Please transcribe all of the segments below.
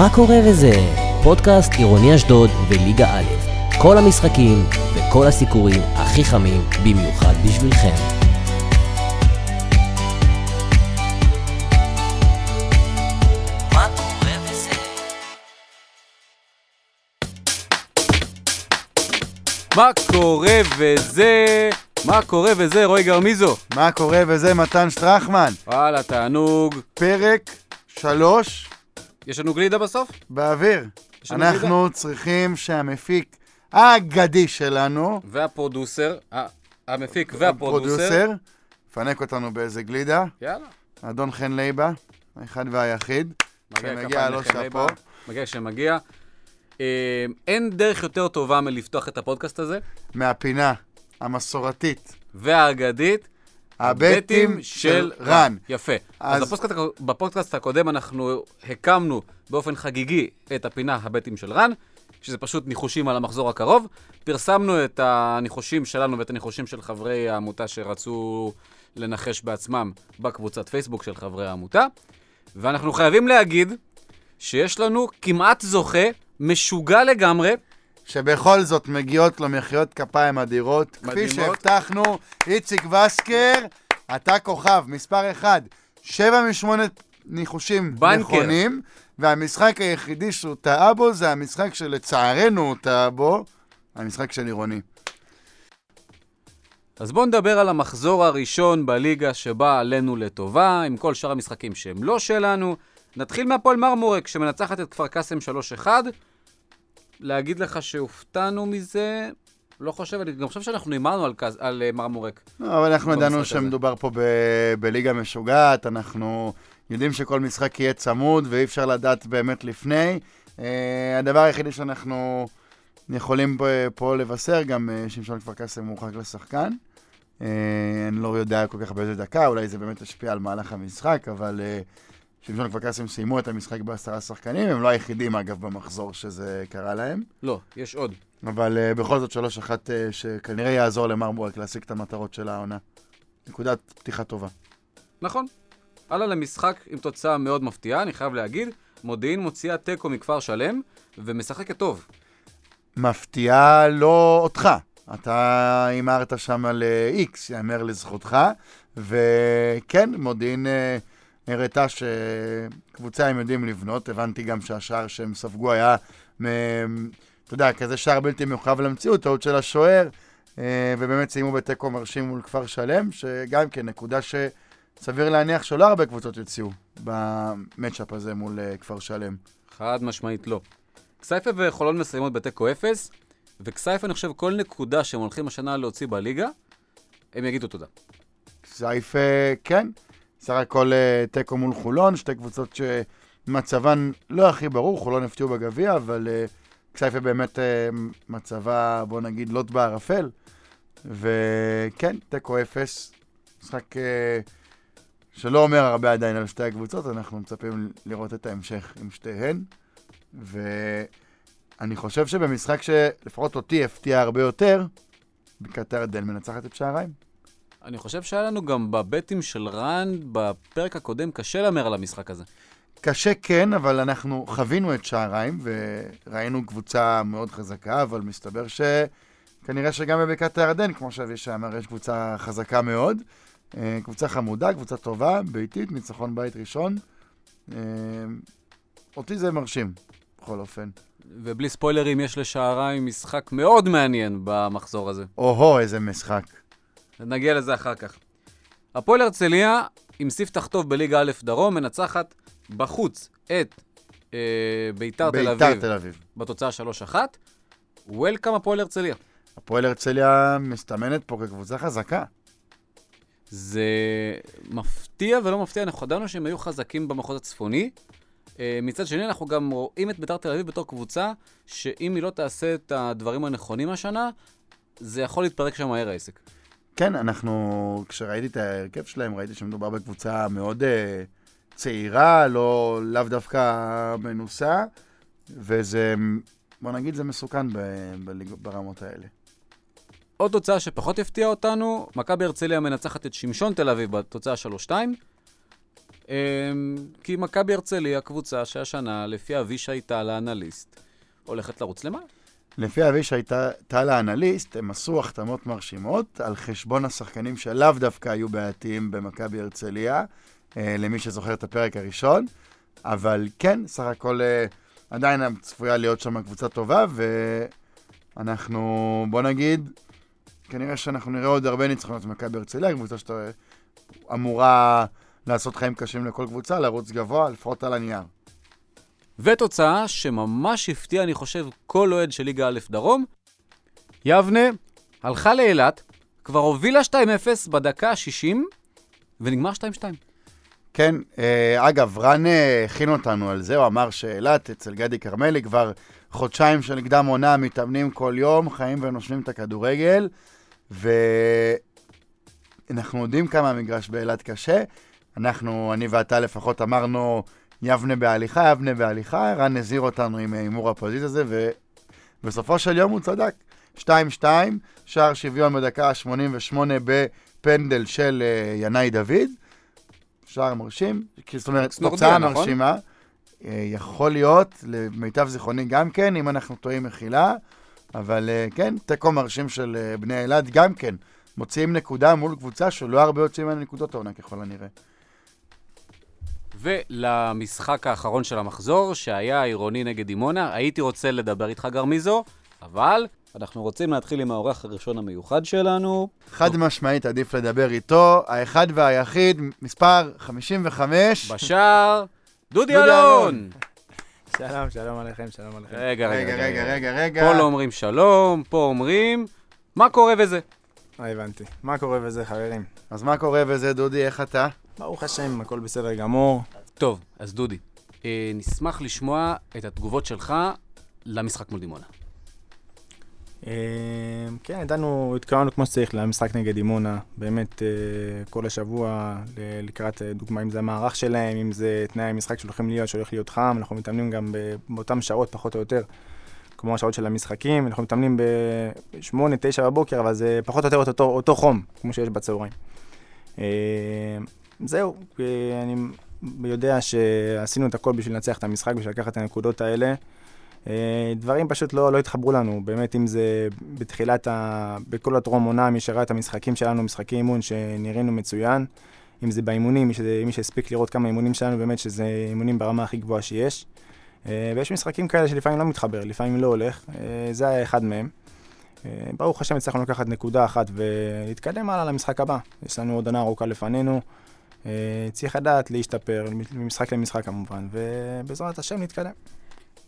מה קורה וזה? פודקאסט עירוני אשדוד וליגה א'. כל המשחקים וכל הסיקורים הכי חמים במיוחד בשבילכם. מה קורה וזה? מה קורה וזה? מה קורה וזה? רועי גרמיזו. מה קורה וזה מתן שטרחמן? וואלה, תענוג. פרק שלוש יש לנו גלידה בסוף? באוויר. אנחנו צריכים שהמפיק האגדי שלנו, והפרודוסר, המפיק והפרודוסר. הפרודוסר, יפנק אותנו באיזה גלידה, יאללה. אדון חן לייבה, האחד והיחיד. מגיע כשמגיע כפיים לו לחן שאפו. מגיע כשמגיע. אה, אין דרך יותר טובה מלפתוח את הפודקאסט הזה, מהפינה המסורתית, והאגדית, הבטים של רן. יפה. אז, אז- בפודקאסט, בפודקאסט הקודם אנחנו הקמנו באופן חגיגי את הפינה הבטים של רן, שזה פשוט ניחושים על המחזור הקרוב. פרסמנו את הניחושים שלנו ואת הניחושים של חברי העמותה שרצו לנחש בעצמם בקבוצת פייסבוק של חברי העמותה. ואנחנו חייבים להגיד שיש לנו כמעט זוכה, משוגע לגמרי, שבכל זאת מגיעות לו מחיאות כפיים אדירות. כפי מדהימות. שהבטחנו, איציק וסקר, אתה כוכב, מספר אחד, שבע משמונה ניחושים בנקר. נכונים, והמשחק היחידי שהוא טעה בו זה המשחק שלצערנו הוא טעה בו, המשחק של עירוני. אז בואו נדבר על המחזור הראשון בליגה שבא עלינו לטובה, עם כל שאר המשחקים שהם לא שלנו. נתחיל מהפועל מרמורק, שמנצחת את כפר קאסם 3-1. להגיד לך שהופתענו מזה, לא חושב, אני גם חושב שאנחנו הימרנו על, קז- על אה, מרמורק. לא, אבל אנחנו ידענו. שמדובר פה ב- בליגה משוגעת, אנחנו יודעים שכל משחק יהיה צמוד ואי אפשר לדעת באמת לפני. Uh, הדבר היחידי שאנחנו יכולים פה, פה לבשר, גם uh, שמשון כפר קאסם מורחק לשחקן. Uh, אני לא יודע כל כך באיזה דקה, אולי זה באמת ישפיע על מהלך המשחק, אבל uh, שמשון כפר קאסם סיימו את המשחק בעשרה שחקנים, הם לא היחידים אגב במחזור שזה קרה להם. לא, יש עוד. אבל uh, בכל זאת 3-1 uh, שכנראה יעזור למרמורק להשיג את המטרות של העונה. נקודת פתיחה טובה. נכון. הלאה למשחק עם תוצאה מאוד מפתיעה, אני חייב להגיד. מודיעין מוציאה תיקו מכפר שלם, ומשחקת טוב. מפתיעה לא אותך. אתה הימרת שם על איקס, יאמר לזכותך, וכן, מודיעין אה, הראתה שקבוצה הם יודעים לבנות, הבנתי גם שהשער שהם ספגו היה, אתה יודע, כזה שער בלתי מיוחב למציאות, טעות של השוער, אה, ובאמת סיימו בתיקו מרשים מול כפר שלם, שגם כן נקודה שסביר להניח שלא הרבה קבוצות יוציאו במצ'אפ הזה מול אה, כפר שלם. חד משמעית לא. כסייפה וחולון מסיימות בתיקו 0, וכסייפה, אני חושב, כל נקודה שהם הולכים השנה להוציא בליגה, הם יגידו תודה. סייפה, כן. סך הכל אה, תיקו מול חולון, שתי קבוצות שמצבן לא הכי ברור, חולון הפתיעו בגביע, אבל אה, כסייפה באמת אה, מצבה, בוא נגיד, לוט בערפל. וכן, תיקו אפס, משחק שלא אומר הרבה עדיין על שתי הקבוצות, אנחנו מצפים לראות את ההמשך עם שתיהן. ואני חושב שבמשחק שלפחות אותי הפתיע הרבה יותר, בקעת הירדן מנצחת את שעריים. אני חושב שהיה לנו גם בבטים של רן, בפרק הקודם, קשה להמר על המשחק הזה. קשה כן, אבל אנחנו חווינו את שעריים וראינו קבוצה מאוד חזקה, אבל מסתבר שכנראה שגם בבקעת הירדן, כמו שאבישי אמר, יש קבוצה חזקה מאוד. אה, קבוצה חמודה, קבוצה טובה, ביתית, ניצחון בית ראשון. אה, אותי זה מרשים, בכל אופן. ובלי ספוילרים, יש לשעריים משחק מאוד מעניין במחזור הזה. או-הו, איזה משחק. נגיע לזה אחר כך. הפועל הרצליה, עם ספתח טוב בליגה א' דרום, מנצחת בחוץ את אה, ביתר תל ביתר אביב תל אביב. בתוצאה 3-1. וולקאם הפועל הרצליה. הפועל הרצליה מסתמנת פה כקבוצה חזקה. זה מפתיע ולא מפתיע, אנחנו ידענו שהם היו חזקים במחוז הצפוני. אה, מצד שני, אנחנו גם רואים את ביתר תל אביב בתור קבוצה, שאם היא לא תעשה את הדברים הנכונים השנה, זה יכול להתפרק שם מהר העסק. כן, אנחנו, כשראיתי את ההרכב שלהם, ראיתי שמדובר בקבוצה מאוד אה, צעירה, לא, לאו דווקא מנוסה, וזה, בוא נגיד, זה מסוכן ב, בליג, ברמות האלה. עוד תוצאה שפחות הפתיעה אותנו, מכבי הרצליה מנצחת את שמשון תל אביב בתוצאה 3-2. אמ, כי מכבי הרצליה, קבוצה שהשנה, לפי אבישי טל האנליסט, הולכת לרוץ למעלה. לפי אבישי טל האנליסט, הם עשו החתמות מרשימות על חשבון השחקנים שלאו דווקא היו בעייתיים במכבי הרצליה, אה, למי שזוכר את הפרק הראשון. אבל כן, סך הכל אה, עדיין צפויה להיות שם קבוצה טובה, ואנחנו, בוא נגיד, כנראה שאנחנו נראה עוד הרבה ניצחונות במכבי הרצליה, קבוצה שאמורה לעשות חיים קשים לכל קבוצה, לרוץ גבוה, לפחות על הנייר. ותוצאה שממש הפתיעה, אני חושב, כל אוהד של ליגה א' דרום. יבנה הלכה לאילת, כבר הובילה 2-0 בדקה ה-60, ונגמר 2-2. כן, אה, אגב, רן אה, הכין אותנו על זה, הוא אמר שאילת אצל גדי כרמלי כבר חודשיים של קדם עונה, מתאמנים כל יום, חיים ונושמים את הכדורגל, ואנחנו יודעים כמה המגרש באילת קשה. אנחנו, אני ואתה לפחות אמרנו, יבנה בהליכה, יבנה בהליכה, רן הזהיר אותנו עם הימור הפוזיט הזה, ובסופו של יום הוא צדק. 2-2, שער שוויון בדקה ה-88 בפנדל של uh, ינאי דוד. שער מרשים, זאת אומרת, תוצאה נכון? מרשימה. אה, יכול להיות, למיטב זיכרוני גם כן, אם אנחנו טועים מחילה, אבל אה, כן, תיקו מרשים של אה, בני אלעד גם כן. מוציאים נקודה מול קבוצה שלא הרבה יוצאים ממנה נקודות העונה ככל הנראה. ולמשחק האחרון של המחזור, שהיה עירוני נגד דימונה, הייתי רוצה לדבר איתך גרמיזו, אבל אנחנו רוצים להתחיל עם האורח הראשון המיוחד שלנו. חד משמעית, עדיף לדבר איתו. האחד והיחיד, מספר 55. בשער, דודי אלון! שלום, שלום עליכם, שלום עליכם. רגע, רגע, רגע, רגע, רגע. פה לא אומרים שלום, פה אומרים, מה קורה וזה? אה, הבנתי. מה קורה וזה, חברים? אז מה קורה וזה, דודי, איך אתה? ברוך השם, הכל בסדר גמור. טוב, אז דודי, אה, נשמח לשמוע את התגובות שלך למשחק מול דימונה. אמ, כן, ידענו, התקרבנו כמו שצריך למשחק נגד דימונה, באמת אה, כל השבוע לקראת, אה, דוגמה, אם זה המערך שלהם, אם זה תנאי המשחק שהולכים להיות, שהולך להיות חם, אנחנו מתאמנים גם באותן שעות, פחות או יותר, כמו השעות של המשחקים, אנחנו מתאמנים ב-8, 9 בבוקר, אבל זה פחות או יותר אותו, אותו חום, כמו שיש בצהריים. זהו, אני יודע שעשינו את הכל בשביל לנצח את המשחק, בשביל לקחת את הנקודות האלה. אה, דברים פשוט לא, לא התחברו לנו, באמת אם זה בתחילת, ה... בכל הטרום עונה, מי שראה את המשחקים שלנו, משחקי אימון שנראינו מצוין, אם זה באימונים, מי, שזה, מי שהספיק לראות כמה אימונים שלנו, באמת שזה אימונים ברמה הכי גבוהה שיש. אה, ויש משחקים כאלה שלפעמים לא מתחבר, לפעמים לא הולך, אה, זה היה אחד מהם. ברוך השם הצלחנו לקחת נקודה אחת ולהתקדם הלאה למשחק הבא. יש לנו עוד עונה ארוכה לפנינו, צריך לדעת להשתפר, ממשחק למשחק כמובן, ובעזרת השם נתקדם.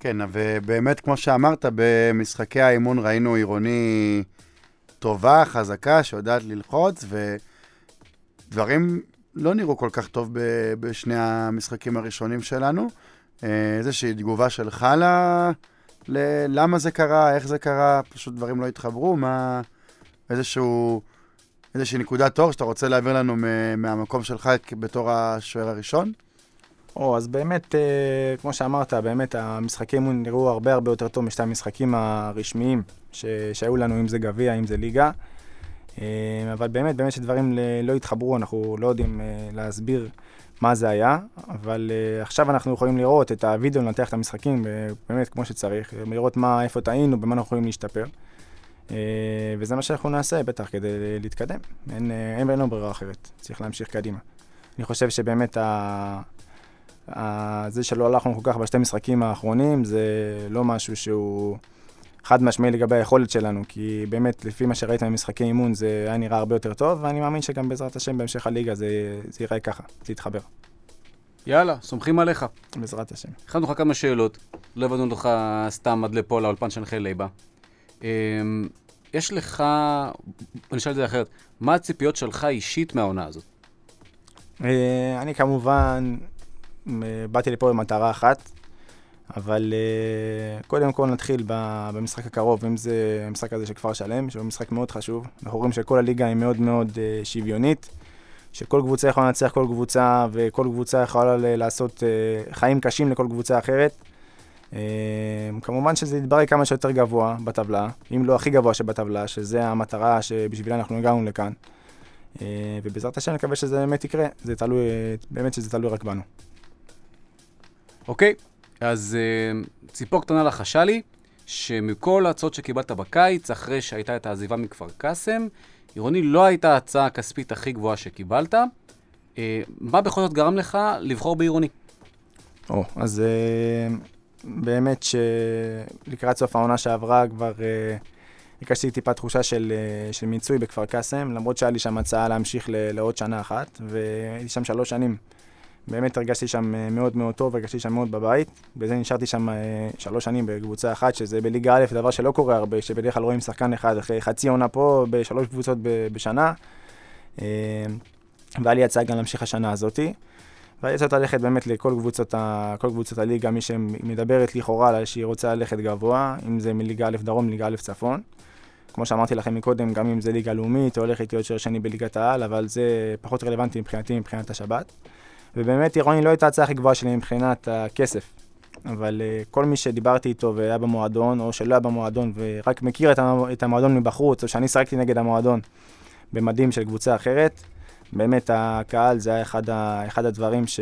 כן, ובאמת, כמו שאמרת, במשחקי האימון ראינו עירוני טובה, חזקה, שיודעת ללחוץ, ודברים לא נראו כל כך טוב בשני המשחקים הראשונים שלנו. אה, איזושהי תגובה שלך ל... ל... למה זה קרה, איך זה קרה, פשוט דברים לא התחברו, מה... איזשהו... איזושהי נקודת אור שאתה רוצה להעביר לנו מהמקום שלך בתור השוער הראשון? או, אז באמת, אה, כמו שאמרת, באמת המשחקי אימון נראו הרבה הרבה יותר טוב משתי המשחקים הרשמיים ש... שהיו לנו, אם זה גביע, אם זה ליגה. אה, אבל באמת, באמת שדברים לא התחברו, אנחנו לא יודעים אה, להסביר מה זה היה, אבל אה, עכשיו אנחנו יכולים לראות את הוידאו, לנתח את המשחקים אה, באמת כמו שצריך, לראות מה, איפה טעינו, במה אנחנו יכולים להשתפר. אה, וזה מה שאנחנו נעשה, בטח, כדי להתקדם. אין, אה, אין בינינו ברירה אחרת, צריך להמשיך קדימה. אני חושב שבאמת ה... זה שלא הלכנו כל כך בשתי משחקים האחרונים, זה לא משהו שהוא חד משמעי לגבי היכולת שלנו, כי באמת, לפי מה שראית ממשחקי אימון, זה היה נראה הרבה יותר טוב, ואני מאמין שגם בעזרת השם בהמשך הליגה זה, זה ייראה ככה, זה יתחבר. יאללה, סומכים עליך. בעזרת השם. הכנו לך כמה שאלות, לא הבאנו לך סתם עד לפה לאולפן של חיל ליבה. אמ, יש לך, אני אשאל את זה אחרת, מה הציפיות שלך אישית מהעונה הזאת? אה, אני כמובן באתי לפה במטרה אחת, אבל uh, קודם כל נתחיל במשחק הקרוב, אם זה המשחק הזה של כפר שלם, שהוא משחק מאוד חשוב. אנחנו רואים שכל הליגה היא מאוד מאוד uh, שוויונית, שכל קבוצה יכולה לנצח כל קבוצה, וכל קבוצה יכולה לעשות uh, חיים קשים לכל קבוצה אחרת. Uh, כמובן שזה יתברר כמה שיותר גבוה בטבלה, אם לא הכי גבוה שבטבלה, שזה המטרה שבשבילה אנחנו הגענו לכאן. אה, ובעזרת השם נקווה שזה באמת יקרה, זה תלוי, באמת שזה תלוי רק בנו. אוקיי, אז אה, ציפור קטנה לחשה לי, שמכל ההצעות שקיבלת בקיץ, אחרי שהייתה את העזיבה מכפר קאסם, עירוני לא הייתה ההצעה הכספית הכי גבוהה שקיבלת. מה בכל זאת גרם לך לבחור בעירוני? או, אז אה, באמת שלקראת סוף העונה שעברה כבר אה, הרגשתי טיפה תחושה של, אה, של מיצוי בכפר קאסם, למרות שהיה לי שם הצעה להמשיך ל, לעוד שנה אחת, והייתי שם שלוש שנים. באמת הרגשתי שם אה, מאוד מאוד טוב, הרגשתי שם מאוד בבית. בזה נשארתי שם אה, שלוש שנים בקבוצה אחת, שזה בליגה א', דבר שלא קורה הרבה, שבדרך כלל רואים שחקן אחד אחרי חצי עונה פה, בשלוש קבוצות בשנה. אה, והיה לי הצעה גם להמשיך השנה הזאתי. והיה צריך ללכת באמת לכל קבוצות, ה... קבוצות הליגה, מי שמדברת לכאורה על שהיא רוצה ללכת גבוה, אם זה מליגה א' דרום, ליגה א' צפון. כמו שאמרתי לכם מקודם, גם אם זה ליגה לאומית, או הולכת להיות שוער שני בליגת העל, אבל זה פחות רלוונטי מבחינתי, מבחינת השבת. ובאמת, עירוני לא הייתה ההצעה הכי גבוהה שלי מבחינת הכסף. אבל uh, כל מי שדיברתי איתו והיה במועדון, או שלא היה במועדון, ורק מכיר את. את המועדון מבחוץ, או שאני שחקתי נגד המועדון במדים של קבוצה אחרת, באמת הקהל זה היה אחד, ה... אחד הדברים ש...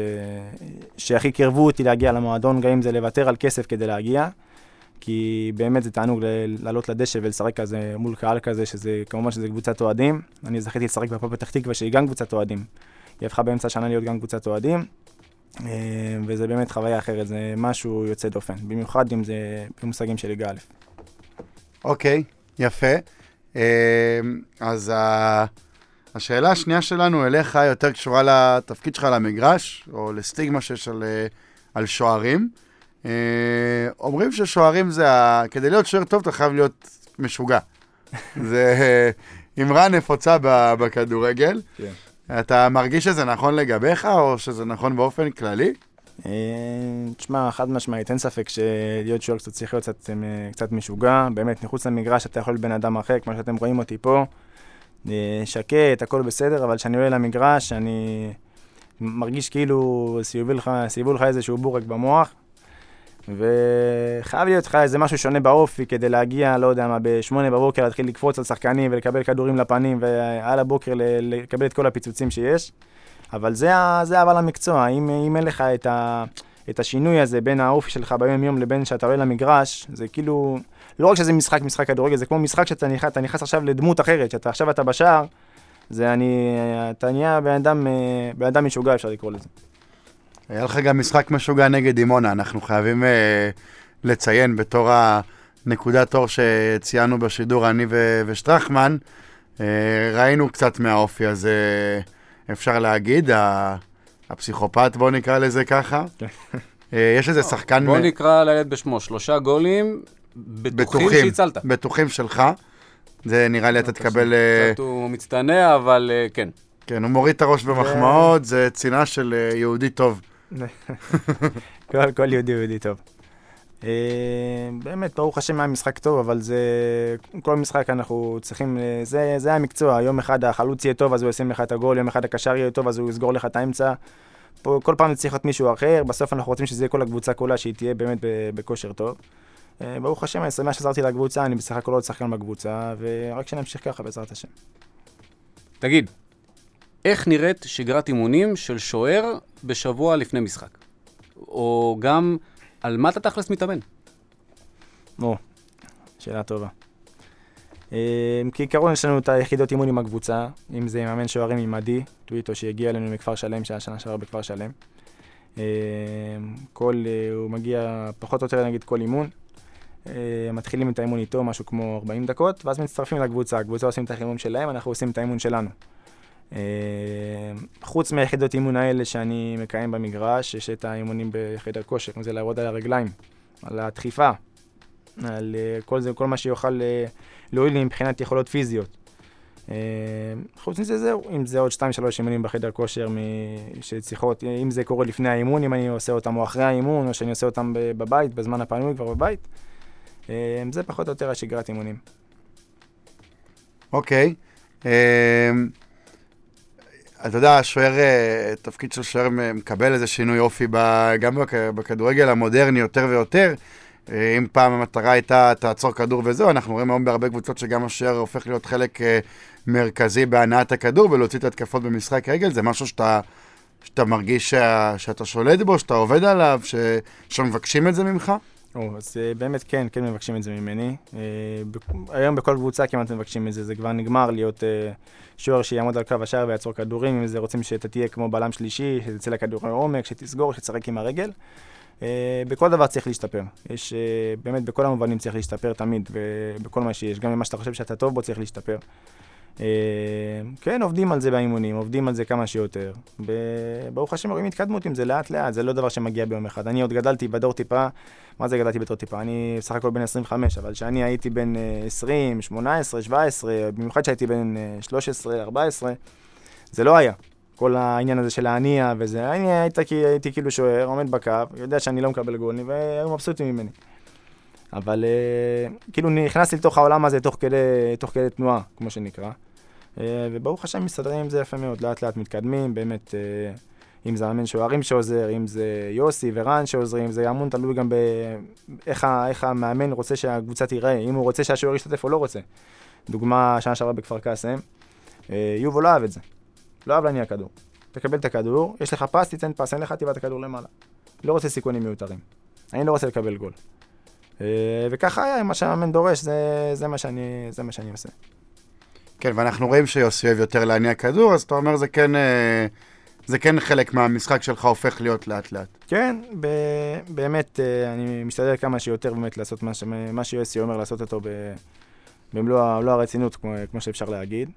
שהכי קירבו אותי להגיע למועדון, גם אם זה לוותר על כסף כדי להגיע. כי באמת זה תענוג לעלות לדשא ולשחק כזה מול קהל כזה, שזה כמובן שזה קבוצת אוהדים. אני זכיתי לשחק בהפועל פתח תקווה שהיא גם קבוצת אוהדים. היא הפכה באמצע השנה להיות גם קבוצת אוהדים, אה, וזה באמת חוויה אחרת, זה משהו יוצא דופן, במיוחד אם זה במושגים של ליגה א'. אוקיי, יפה. אה, אז ה- השאלה השנייה שלנו אליך יותר קשורה לתפקיד שלך למגרש, או לסטיגמה שיש על, אה, על שוערים. אה, אומרים ששוערים זה, ה... כדי להיות שוער טוב אתה חייב להיות משוגע. זה אה, אמרה נפוצה בכדורגל. כן. אתה מרגיש שזה נכון לגביך, או שזה נכון באופן כללי? אה, תשמע, חד משמעית, אין ספק שלהיות שוער קצת צריך להיות קצת, משוגע, באמת, מחוץ למגרש אתה יכול להיות בן אדם אחר, כמו שאתם רואים אותי פה, שקט, הכל בסדר, אבל כשאני עולה למגרש, אני מרגיש כאילו סייבו לך, סייבו לך איזשהו בורק במוח, וחייב להיות לך איזה משהו שונה באופי כדי להגיע, לא יודע מה, בשמונה בבוקר להתחיל לקפוץ על שחקנים ולקבל כדורים לפנים, ועל הבוקר לקבל את כל הפיצוצים שיש. אבל זה, זה אבל המקצוע, אם, אם אין לך את, ה, את השינוי הזה בין האופי שלך ביום יום לבין שאתה עולה למגרש, זה כאילו, לא רק שזה משחק, משחק כדורגל, זה כמו משחק שאתה נכנס, אתה נכנס עכשיו לדמות אחרת, שאתה עכשיו אתה בשער, זה אני, אתה נהיה בן אדם, אה, בן אדם משוגע אפשר לקרוא לזה. היה לך גם משחק משוגע נגד דימונה, אנחנו חייבים אה, לציין בתור הנקודת אור שציינו בשידור, אני ו- ושטרחמן, אה, ראינו קצת מהאופי הזה, אפשר להגיד, ה- הפסיכופת, בוא נקרא לזה ככה. אה, יש איזה שחקן בוא מ- נקרא לילד בשמו, שלושה גולים בטוחים בטוחים, שהצלת. בטוחים שלך. זה נראה לי אתה תקבל... אה, קצת הוא מצטנע, אבל אה, כן. כן, הוא מוריד את הראש במחמאות, זה צינה של אה, יהודי טוב. כל, כל יהודי הוא יהודי טוב. באמת, ברוך השם היה משחק טוב, אבל זה... כל משחק אנחנו צריכים... זה, זה המקצוע. יום אחד החלוץ יהיה טוב, אז הוא ישים לך את הגול, יום אחד הקשר יהיה טוב, אז הוא יסגור לך את האמצע. פה כל פעם צריך להיות מישהו אחר, בסוף אנחנו רוצים שזה יהיה כל הקבוצה כולה, שהיא תהיה באמת ב- בכושר טוב. Uh, ברוך השם, אני שמח שחזרתי לקבוצה, אני בסך הכל עוד שחקן בקבוצה, ורק שנמשיך ככה בעזרת השם. תגיד, איך נראית שגרת אימונים של שוער בשבוע לפני משחק? או גם, על מה אתה תכלס מתאמן? או, שאלה טובה. אה, כעיקרון יש לנו את היחידות אימון עם הקבוצה, אם זה מאמן שוערים עם עדי, טוויטו שהגיע אלינו מכפר שלם, שהיה שנה שעברה בכפר שלם. אה, כל, אה, הוא מגיע פחות או יותר נגיד כל אימון. אה, מתחילים את האימון איתו, משהו כמו 40 דקות, ואז מצטרפים לקבוצה. הקבוצה עושים את האימון שלהם, אנחנו עושים את האימון שלנו. אה, חוץ מהיחידות אימון האלה שאני מקיים במגרש, יש את האימונים בחדר כושר, זה לעבוד על הרגליים, על הדחיפה, על אה, כל זה, כל מה שיוכל להועיל לי מבחינת יכולות פיזיות. חוץ מזה זהו, אם זה עוד 2-3 אימונים בחדר כושר שצריכות, אם זה קורה לפני האימון, אם אני עושה אותם או אחרי האימון, או שאני עושה אותם בבית, בזמן הפנוי כבר בבית, זה פחות או יותר השגרת אימונים. אוקיי. אמ, אתה יודע, השוער, אה, תפקיד של שוער מקבל איזה שינוי אופי גם בכ- בכדורגל המודרני יותר ויותר. אה, אם פעם המטרה הייתה תעצור כדור וזהו, אנחנו רואים היום בהרבה קבוצות שגם השוער הופך להיות חלק אה, מרכזי בהנעת הכדור ולהוציא את התקפות במשחק רגל, זה משהו שאתה, שאתה מרגיש שאתה שולט בו, שאתה עובד עליו, ש, שמבקשים את זה ממך? או, אז אה, באמת כן, כן מבקשים את זה ממני. אה, היום בכל קבוצה כמעט מבקשים את זה, זה כבר נגמר להיות אה, שוער שיעמוד על קו השער ויעצור כדורים, אם זה רוצים שאתה תהיה כמו בלם שלישי, שתצא לכדורי עומק, שתסגור, שתשחק עם הרגל. בכל דבר צריך להשתפר. יש, באמת בכל המובנים צריך להשתפר תמיד, ובכל מה שיש. גם במה שאתה חושב שאתה טוב בו צריך להשתפר. אה, כן, עובדים על זה באימונים, עובדים על זה כמה שיותר. ברוך השם רואים התקדמות עם זה לאט לאט, זה לא דבר שמגיע ביום אחד. אני עוד גדלתי בדור טיפה, מה זה גדלתי בתור טיפה? אני בסך הכל בן 25, אבל כשאני הייתי בן אה, 20, 18, 17, במיוחד כשהייתי בן אה, 13, 14, זה לא היה. כל העניין הזה של להניע וזה, אני הייתי, הייתי כאילו שוער, עומד בקו, יודע שאני לא מקבל גולים, והיו מבסוטים ממני. אבל אה, כאילו נכנסתי לתוך העולם הזה תוך כדי, תוך כדי תנועה, כמו שנקרא. אה, וברוך השם מסתדרים עם זה יפה מאוד, לאט לאט מתקדמים, באמת, אה, אם זה המאמן שוערים שעוזר, אם זה יוסי ורן שעוזרים, זה המון תלוי גם באיך איך המאמן רוצה שהקבוצה תיראה, אם הוא רוצה שהשוער ישתתף או לא רוצה. דוגמה, שנה שעברה בכפר קאסם, יובל לא אהב את זה, לא אהב להניע כדור. תקבל את הכדור, יש לך פס, תיתן פס, אין לך תיבת הכדור למעלה. לא רוצה סיכונים מיותרים. אני לא רוצה לקבל גול. אה, וככה היה, מה שהמאמן דורש, זה, זה, מה שאני, זה מה שאני עושה. כן, ואנחנו רואים שיוסי אוהב יותר להניע כדור, אז אתה אומר זה כן, אה, זה כן חלק מהמשחק שלך הופך להיות לאט לאט. כן, ב- באמת, אה, אני משתדל כמה שיותר באמת לעשות מה, ש- מה שיוסי אומר, לעשות אותו ב- במלוא במלוא הרצינות, כמו, כמו שאפשר להגיד.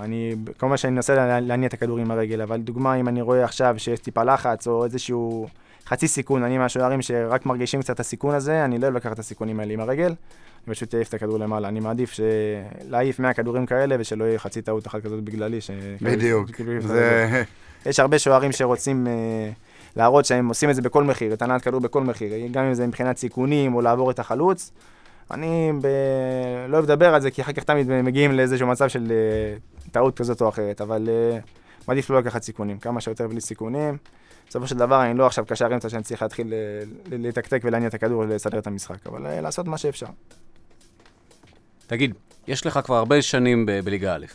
אני, כמובן שאני מנסה לה- להניע את הכדור עם הרגל, אבל דוגמה, אם אני רואה עכשיו שיש טיפה לחץ, או איזשהו חצי סיכון, אני מהשוערים שרק מרגישים קצת את הסיכון הזה, אני לא אוהב לקחת את הסיכונים האלה עם הרגל, אני פשוט אעיף את הכדור למעלה. אני מעדיף ש- להעיף 100 כדורים כאלה, ושלא יהיה חצי טעות אחת כזאת בגללי. ש- בדיוק. כאילו, את זה... יש הרבה שוערים שרוצים אה, להראות שהם עושים את זה בכל מחיר, את הנעת כדור בכל מחיר, גם אם זה מבחינת סיכונים או לעבור את החלוץ. אני ב... לא אוהב לדבר על זה, כי אחר כך תמיד מגיעים לאיזשהו מצב של אה, טעות כזאת או אחרת, אבל אה, מעדיף לא לקחת סיכונים, כמה שיותר בלי סיכונים. בסופו של דבר אני לא עכשיו קשר אמצע שאני צריך להתחיל אה, לתקתק ולהניע את הכדור ולסדר את המשחק, אבל אה, לעשות מה שאפשר. תגיד, יש לך כבר הרבה שנים ב- בליגה א'.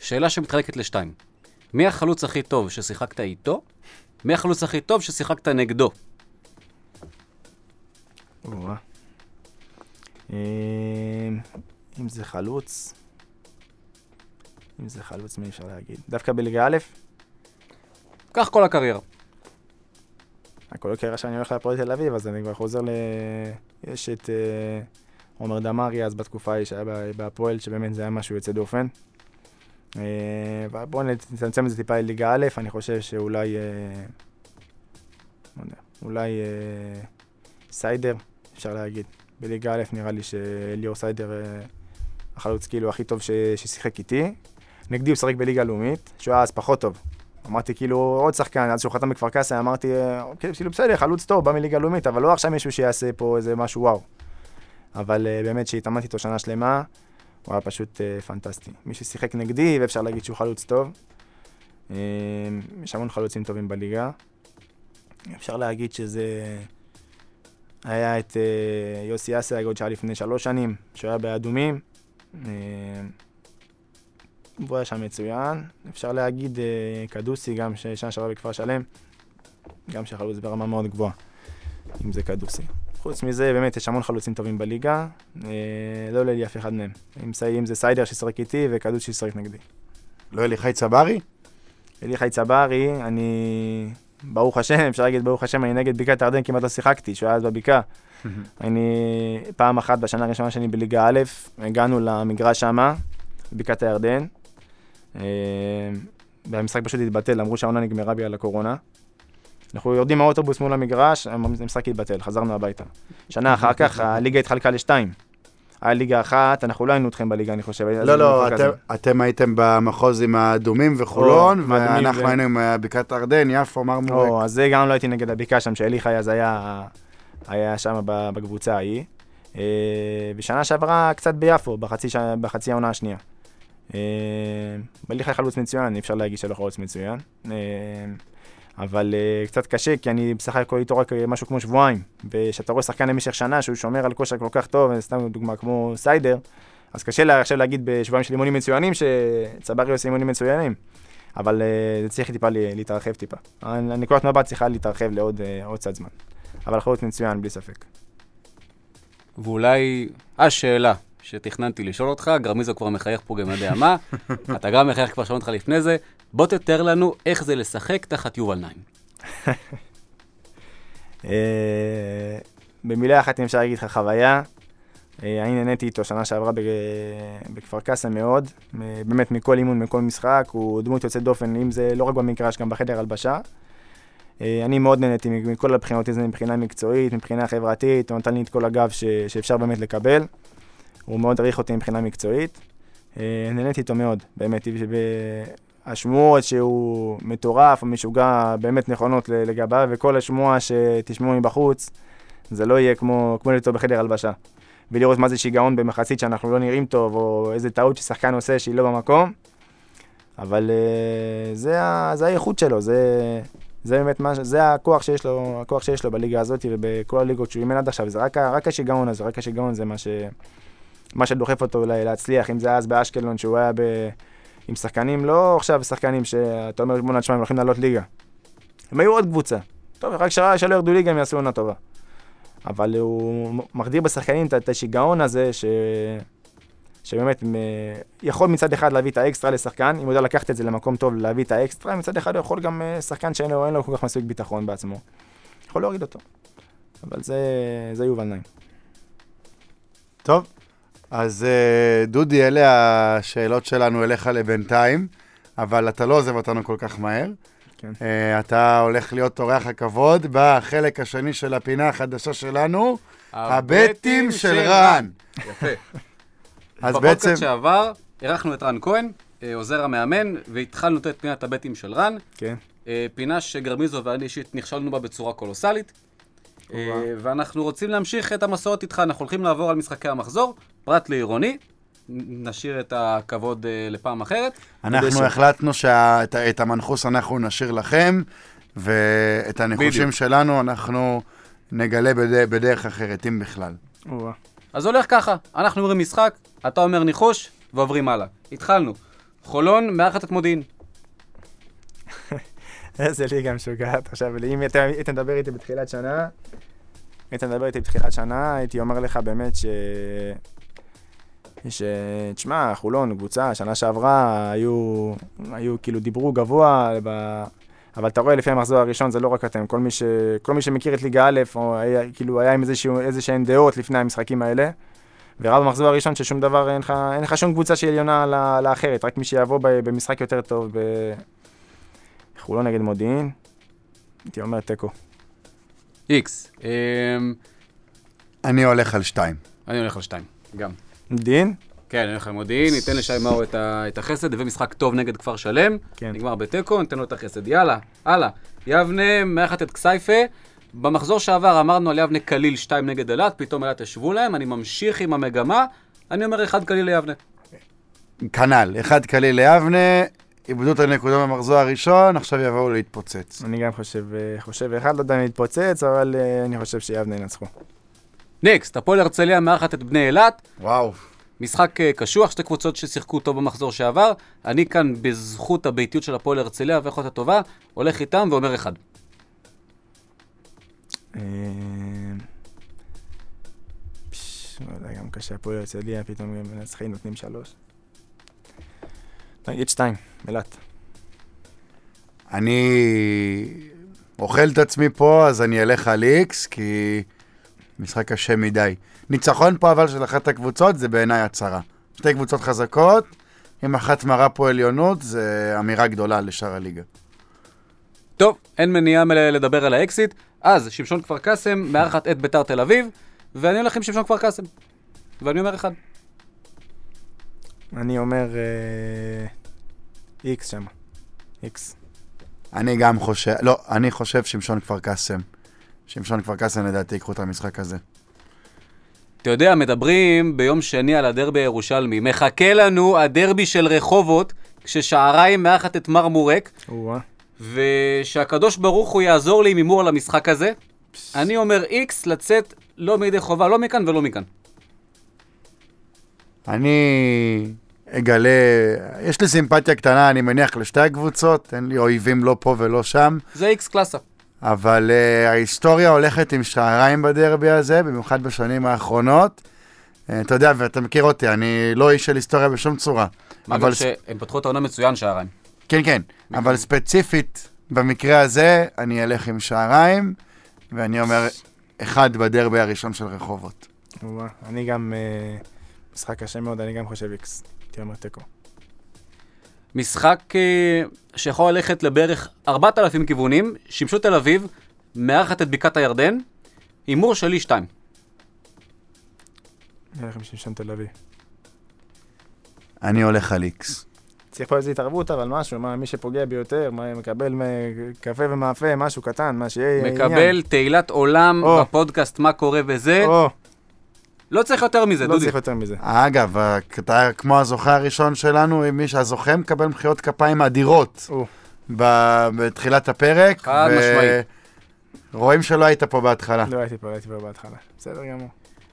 שאלה שמתחלקת לשתיים. מי החלוץ הכי טוב ששיחקת איתו? מי החלוץ הכי טוב ששיחקת נגדו? אה, אם זה חלוץ, אם זה חלוץ, מי אפשר להגיד? דווקא בליגה א', קח כל הקריירה. הכל קרה שאני הולך להפועל תל אביב, אז אני כבר חוזר ל... יש את אה, עומר דמארי אז בתקופה ההיא שהיה בה- בהפועל, שבאמת זה היה משהו יוצא דופן. אה, בואו נצמצם את זה טיפה לליגה א', אני חושב שאולי... אה, לא יודע, אולי סיידר, אפשר להגיד. בליגה א' נראה לי שליאור סיידר החלוץ כאילו הכי טוב. ששיחק איתי. נגדי הוא שחק בליגה לאומית, שהוא היה אז פחות טוב. אמרתי כאילו עוד שחקן, אז שהוא חתם בכפר קאסם, אמרתי, אה, כאילו בסדר, חלוץ טוב, בא מליגה לאומית, אבל לא עכשיו מישהו שיעשה פה איזה משהו וואו. אבל אה, באמת שהתאמנתי איתו שנה שלמה, הוא היה פשוט אה, פנטסטי. מי ששיחק נגדי, ואפשר להגיד שהוא חלוץ טוב. אה, יש המון חלוצים טובים בליגה. אפשר להגיד שזה... היה את אה, יוסי אסייג עוד שהיה לפני שלוש שנים, שהוא היה באדומים. אה, והוא היה שם מצוין. אפשר להגיד אה, קדוסי, גם ששנה שעברה בכפר שלם, גם שחלוץ ברמה מאוד גבוהה, אם זה קדוסי. חוץ מזה, באמת יש המון חלוצים טובים בליגה, אה, לא עולה לי אף אחד מהם. אם, אם זה סיידר ששיחק איתי וקדוש ששיחק נגדי. לא אליחי צברי? אליחי צברי, אני... ברוך השם, אפשר להגיד ברוך השם, אני נגד בקעת הירדן כמעט לא שיחקתי, שהוא היה אז בבקעה. אני פעם אחת בשנה הראשונה שלי בליגה א', הגענו למגרש שמה, בבקעת הירדן. אה, והמשחק פשוט התבטל, אמרו שהעונה נגמרה בגלל הקורונה. אנחנו יורדים מהאוטובוס מול המגרש, המשחק התבטל, חזרנו הביתה. שנה אחר כך הליגה התחלקה לשתיים. היה ליגה אחת, אנחנו לא היינו אתכם בליגה, אני חושב. לא, לא. אתם- אתם הייתם במחוז עם האדומים וחולון, או, ואנחנו ו- היינו עם אה, בקעת הירדן, יפו, מרמורק. או, אז זה גם לא הייתי נגד הבקעה שם, שאליחי אז היה, היה שם בקבוצה ההיא. אה, ושנה שעברה קצת ביפו, בחצי. בחצי העונה השנייה. אה, אליחי חלוץ מצוין, אי אפשר להגיד שלא חלוץ מצוין. אה, אבל uh, קצת קשה, כי אני בסך הכל איתו רק אה, משהו כמו שבועיים. וכשאתה רואה שחקן למשך שנה שהוא שומר על כושר כל כך טוב, סתם דוגמה כמו סיידר, אז קשה לה עכשיו להגיד בשבועיים של אימונים מצוינים, שצברי עושה אימונים מצוינים. אבל זה צריך טיפה להתרחב טיפה. הנקודת מבט צריכה להתרחב לעוד קצת זמן. אבל להיות מצוין, בלי ספק. ואולי השאלה שתכננתי לשאול אותך, גרמיזו כבר מחייך פה גם יודע מה, אתה גם מחייך כבר שאלנו אותך לפני זה, בוא תתאר לנו איך זה לשחק תחת יובל נעים. אה, במילה אחת אם אפשר להגיד לך חוויה, אה, אני נהניתי איתו שנה שעברה בכפר קאסם מאוד, באמת מכל אימון, מכל משחק, הוא דמות יוצאת דופן, אם זה לא רק במגרש, גם בחדר הלבשה. אה, אני מאוד נהניתי מכל הבחינות, הזה, מבחינה מקצועית, מבחינה חברתית, הוא נתן לי את כל הגב ש, שאפשר באמת לקבל. הוא מאוד העריך אותי מבחינה מקצועית. אה, נהניתי איתו מאוד, באמת. השמועות שהוא מטורף משוגע באמת נכונות לגביו, וכל השמועה שתשמעו מבחוץ, זה לא יהיה כמו, כמו לצור בחדר הלבשה. ולראות מה זה שיגעון במחצית שאנחנו לא נראים טוב, או איזה טעות ששחקן עושה שהיא לא במקום. אבל uh, זה, זה האיכות שלו, זה, זה באמת מה, זה הכוח שיש לו, הכוח שיש לו בליגה הזאת ובכל הליגות שהוא אימן עד עכשיו, זה רק, רק השיגעון הזה, רק השיגעון זה מה, ש, מה שדוחף אותו להצליח, אם זה אז באשקלון, שהוא היה ב, עם שחקנים, לא עכשיו שחקנים שאתה אומר, בוא נשמע, הם הולכים לעלות ליגה. הם היו עוד קבוצה. טוב, רק שלא ירדו ליגה הם יעשו עונה טובה. אבל הוא מחדיר בשחקנים את השיגעון הזה, ש... שבאמת יכול מצד אחד להביא את האקסטרה לשחקן, אם הוא יודע לקחת את זה למקום טוב להביא את האקסטרה, מצד אחד הוא יכול גם אה, שחקן שאין לו, לו כל כך מספיק ביטחון בעצמו. יכול להוריד אותו. אבל זה, זה יובל נעים. טוב, אז אה, דודי, אלה השאלות שלנו אליך לבינתיים, אבל אתה לא עוזב אותנו כל כך מהר. כן. Uh, אתה הולך להיות אורח הכבוד בחלק השני של הפינה החדשה שלנו, הבטים של רן. יפה. אז בעצם... בפודקאסט שעבר, אירחנו את רן כהן, אה, עוזר המאמן, והתחלנו את פינת הבטים של רן. כן. אה, פינה שגרמיזו ואני אישית נכשלנו בה בצורה קולוסלית. ואנחנו רוצים להמשיך את המסורת איתך, אנחנו הולכים לעבור על משחקי המחזור, פרט לעירוני, נשאיר את הכבוד uh, לפעם אחרת. אנחנו החלטנו שאת המנחוס אנחנו נשאיר לכם, ואת הנחושים בדיוק. שלנו אנחנו נגלה בד... בדרך אחרת, אם בכלל. אז הולך ככה, אנחנו אומרים משחק, אתה אומר ניחוש, ועוברים הלאה. התחלנו. חולון מארחת את מודיעין. איזה ליגה משוגעת. עכשיו, אם היית מדבר איתי בתחילת שנה, היית מדבר איתי בתחילת שנה, הייתי אומר לך באמת ש... שתשמע, חולון, קבוצה, שנה שעברה, היו, היו כאילו דיברו גבוה, ב... אבל אתה רואה לפי המחזור הראשון, זה לא רק אתם, כל מי, ש... כל מי שמכיר את ליגה א', או היה, כאילו היה עם איזה שהן דעות לפני המשחקים האלה, וראה במחזור הראשון ששום דבר, אין לך, אין לך שום קבוצה שהיא עליונה לאחרת, רק מי שיבוא במשחק יותר טוב. חולון נגד מודיעין, הייתי אומר תיקו. איקס. אמ, אני הולך על שתיים. אני הולך על שתיים, גם. מודיעין? כן, אני הולך למודיעין, ניתן לשי מאור את, את החסד, הביא משחק טוב נגד כפר שלם, כן. נגמר בתיקו, ניתן לו את החסד. יאללה, הלאה. יבנה מארחת את כסייפה. במחזור שעבר אמרנו על יבנה קליל 2 נגד אילת, פתאום אילת ישבו להם, אני ממשיך עם המגמה, אני אומר אחד קליל ליבנה. כנ"ל, אחד קליל ליבנה, איבדו את הנקודה במחזור הראשון, עכשיו יבואו להתפוצץ. אני גם חושב, אה, חושב אחד, לא יודע אם להתפוצץ, אבל uh, אני חושב שיבנה ינצחו. נקסט, הפועל הרצליה מארחת את בני אילת. וואו. משחק uh, קשוח, שתי קבוצות ששיחקו טוב במחזור שעבר. אני כאן, בזכות הביתיות של הפועל הרצליה ויכולת הטובה, הולך איתם ואומר אחד. לא יודע, גם קשה הפועל הרצליה, פתאום מנצחים, נותנים שלוש. נגיד שתיים, אילת. אני אוכל את עצמי פה, אז אני אלך על איקס, כי משחק קשה מדי. ניצחון פה אבל של אחת הקבוצות זה בעיניי הצהרה. שתי קבוצות חזקות, אם אחת מראה פה עליונות, זה אמירה גדולה לשאר הליגה. טוב, אין מניעה לדבר על האקסיט. אז, שמשון כפר קאסם מארחת את ביתר תל אביב, ואני הולך עם שמשון כפר קאסם. ואני אומר אחד. אני אומר איקס שם. איקס. אני גם חושב, לא, אני חושב שמשון כפר קאסם. שמשון כפר קאסם לדעתי ייקחו את המשחק הזה. אתה יודע, מדברים ביום שני על הדרבי הירושלמי. מחכה לנו הדרבי של רחובות, כששעריים מארחת את מרמורק. ושהקדוש ברוך הוא יעזור לי עם הימור על המשחק הזה. אני אומר איקס לצאת לא מידי חובה, לא מכאן ולא מכאן. אני אגלה, יש לי סימפתיה קטנה, אני מניח, לשתי הקבוצות, אין לי אויבים לא פה ולא שם, זה איקס קלאסה. אבל uh, ההיסטוריה הולכת עם שעריים בדרבי הזה, במיוחד בשנים האחרונות. Uh, אתה יודע, ואתה מכיר אותי, אני לא איש של היסטוריה בשום צורה. מה אבל גם שהם פתחו את העונה מצוין שעריים. כן, כן, אבל ספציפית, במקרה הזה, אני אלך עם שעריים, ואני אומר, אחד בדרבי הראשון של רחובות. אני גם, אה, משחק קשה מאוד, אני גם חושב איקס. תיקו. משחק אה, שיכול ללכת לבערך 4,000 כיוונים, שימשו תל אביב, מארחת את בקעת הירדן, הימור שלי 2. אני הולך עם שמשון תל אביב. אני הולך על איקס. צריך פה איזו התערבות, אבל משהו, מה, מי שפוגע ביותר, מה, מקבל קפה ומאפה, משהו קטן, מה שיהיה עניין. מקבל תהילת עולם או. בפודקאסט מה קורה וזה. לא צריך יותר מזה, לא דודי. צריך יותר מזה. אגב, אתה כמו הזוכה הראשון שלנו, מי שהזוכה מקבל מחיאות כפיים אדירות או, ב- בתחילת הפרק. חד ו- משמעית. רואים שלא היית פה בהתחלה. לא הייתי פה, הייתי פה בהתחלה. בסדר גמור.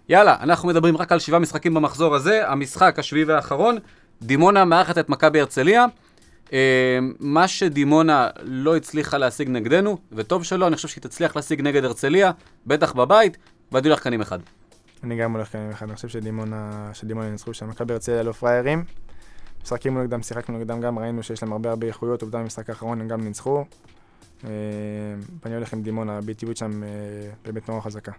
יאללה, אנחנו מדברים רק על שבעה משחקים במחזור הזה. המשחק השביעי והאחרון, דימונה מארחת את מכבי הרצליה. אה, מה שדימונה לא הצליחה להשיג נגדנו, וטוב שלא, אני חושב שהיא תצליח להשיג נגד הרצליה, בטח בבית, ואני הולך כאן עם אחד. אני גם הולך כאן עם אחד, אני חושב שדימונה, שדימונה ניצחו שם, מכבי הרצליה לא פראיירים. משחקים נגדם, שיחקנו נגדם גם, ראינו שיש להם הרבה הרבה איכויות, עובדה במשחק האחרון הם גם ניצחו. אה, ואני הולך עם דימונה, הביטיות שם אה, באמת נורא חזקה.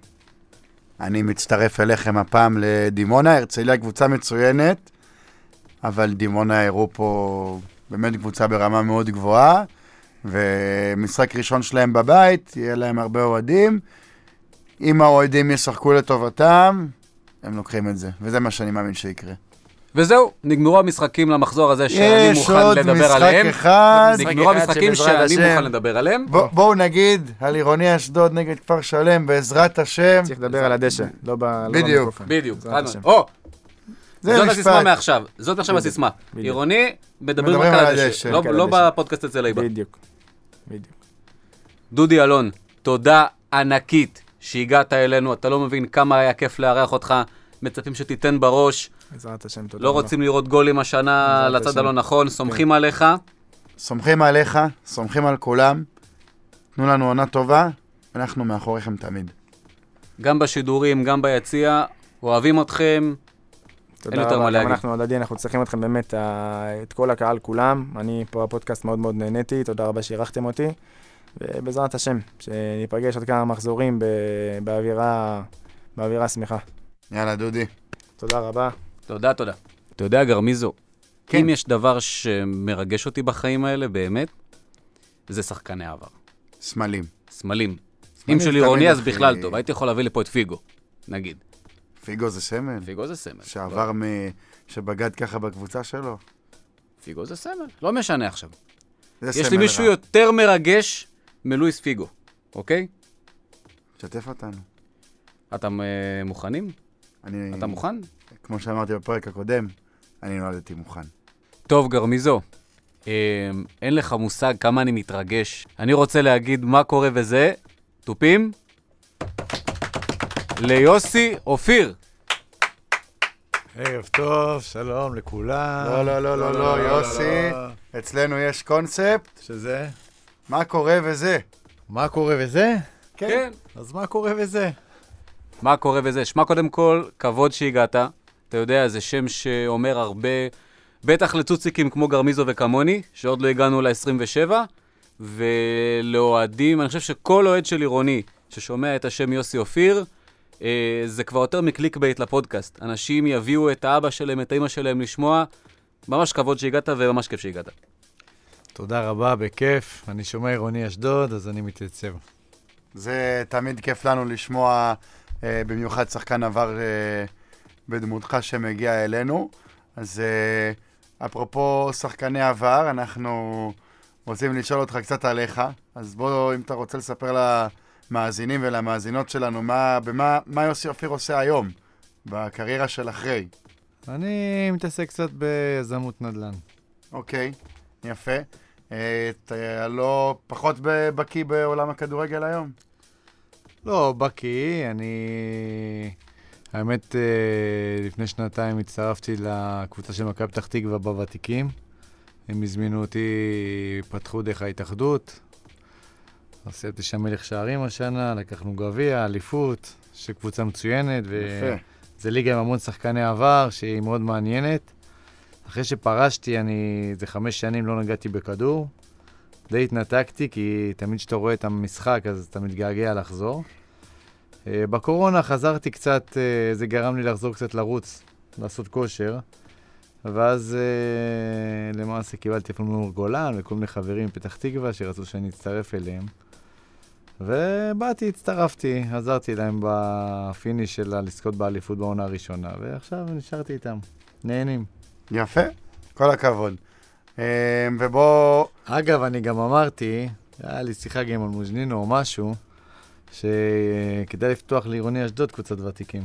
אני מצטרף אליכם הפעם לדימונה, הרצליה קבוצה מצוינת, אבל דימונה הראו פה באמת קבוצה ברמה מאוד גבוהה, ומשחק ראשון שלהם בבית, יהיה להם הרבה אוהדים. אם האוהדים ישחקו לטובתם, הם לוקחים את זה, וזה מה שאני מאמין שיקרה. וזהו, נגמרו המשחקים למחזור הזה שאני יש מוכן עוד לדבר משחק עליהם. אחד. נגמרו אחד המשחקים שבעזרת שאני מוכן לדבר עליהם. בוא- בואו נגיד על עירוני אשדוד נגד כפר שלם, בעזרת השם. צריך לדבר על הדשא, לא לא בדיוק. בדיוק. או, זה זאת. הסיסמה מעכשיו. זאת עכשיו. הסיסמה. עירוני, מדברים רק על הדשא. לא- לא. בפודקאסט אצל ליבה. בדיוק. בדיוק. דודי אלון, תודה ענקית שהגעת אלינו. אתה לא מבין כמה היה כיף לארח אותך. מצפים שתיתן בראש. בעזרת השם, תודה לא רבה. רוצים לראות גולים השנה לצד. הלא נכון. סומכים עליך. סומכים עליך, סומכים על כולם. תנו לנו עונה טובה, אנחנו מאחוריכם תמיד. גם בשידורים, גם ביציע. אוהבים אתכם. תודה אין יותר מה להגיד. אנחנו הדדי, אנחנו צריכים אתכם באמת, את כל הקהל כולם. אני פה בפודקאסט מאוד מאוד נהניתי, תודה רבה שאירחתם אותי. ובעזרת השם, שניפגש עוד כמה מחזורים באווירה, באווירה שמחה. יאללה, דודי. תודה רבה. תודה, תודה. אתה יודע, גרמיזו, כן. אם יש דבר שמרגש אותי בחיים האלה, באמת, זה שחקני עבר. סמלים. סמלים. אם של עירוני, אז בכלל טוב. הייתי יכול להביא לפה את פיגו, נגיד. פיגו זה סמל? פיגו זה סמל. שעבר מ... שבגד ככה בקבוצה שלו? פיגו זה סמל. לא משנה עכשיו. זה יש לי מישהו רע. יותר מרגש מלואיס פיגו, אוקיי? שתף אותנו. אתם אה, מוכנים? אני... אתה מוכן? כמו שאמרתי בפרק הקודם, אני נולדתי מוכן. טוב, גרמיזו, אה, אין לך מושג כמה אני מתרגש. אני רוצה להגיד מה קורה וזה, תופים, ליוסי אופיר. ערב טוב, שלום לכולם. לא, לא, לא, לא, לא, יוסי. אצלנו יש קונספט, שזה? מה קורה וזה. מה קורה וזה? כן. אז מה קורה וזה? מה קורה וזה? שמע, קודם כל, כבוד שהגעת. אתה יודע, זה שם שאומר הרבה, בטח לצוציקים כמו גרמיזו וכמוני, שעוד לא הגענו ל-27, ולאוהדים, אני חושב שכל אוהד של עירוני ששומע את השם יוסי אופיר, אה, זה כבר יותר מ clickbait לפודקאסט. אנשים יביאו את האבא שלהם, את האמא שלהם לשמוע. ממש כבוד שהגעת וממש כיף שהגעת. תודה רבה, בכיף. אני שומע עירוני אשדוד, אז אני מתייצב. זה תמיד כיף לנו לשמוע, אה, במיוחד שחקן עבר אה, בדמותך שמגיע אלינו. אז אה, אפרופו שחקני עבר, אנחנו רוצים לשאול אותך קצת עליך. אז בוא, אם אתה רוצה לספר למאזינים ולמאזינות שלנו, מה, במה, מה יוסי אופיר עושה היום, בקריירה של אחרי. אני מתעסק קצת ביזמות נדל"ן. אוקיי, יפה. אה, אתה לא פחות בקיא בעולם הכדורגל היום? לא, בקי, אני... האמת, אה, לפני שנתיים הצטרפתי לקבוצה של מכבי פתח תקווה בוותיקים. הם הזמינו אותי, פתחו דרך ההתאחדות. עשיתי שם מלך שערים השנה, לקחנו גביע, אליפות, שקבוצה מצוינת. ו... יפה. זה ליגה עם המון שחקני עבר, שהיא מאוד מעניינת. אחרי שפרשתי, אני איזה חמש שנים לא נגעתי בכדור. די התנתקתי, כי תמיד כשאתה רואה את המשחק, אז אתה מתגעגע לחזור. אה, בקורונה חזרתי קצת, אה, זה גרם לי לחזור קצת לרוץ, לעשות כושר. ואז אה, למעשה קיבלתי טלפון מאור גולן וכל מיני חברים מפתח תקווה שרצו שאני אצטרף אליהם. ובאתי, הצטרפתי, עזרתי להם בפיניש של לזכות באליפות בעונה הראשונה, ועכשיו נשארתי איתם. נהנים. יפה, כל הכבוד. אה, ובוא... אגב, אני גם אמרתי, היה לי שיחה גם על מוז'נינו או משהו, שכדאי לפתוח לעירוני אשדוד קבוצת ותיקים.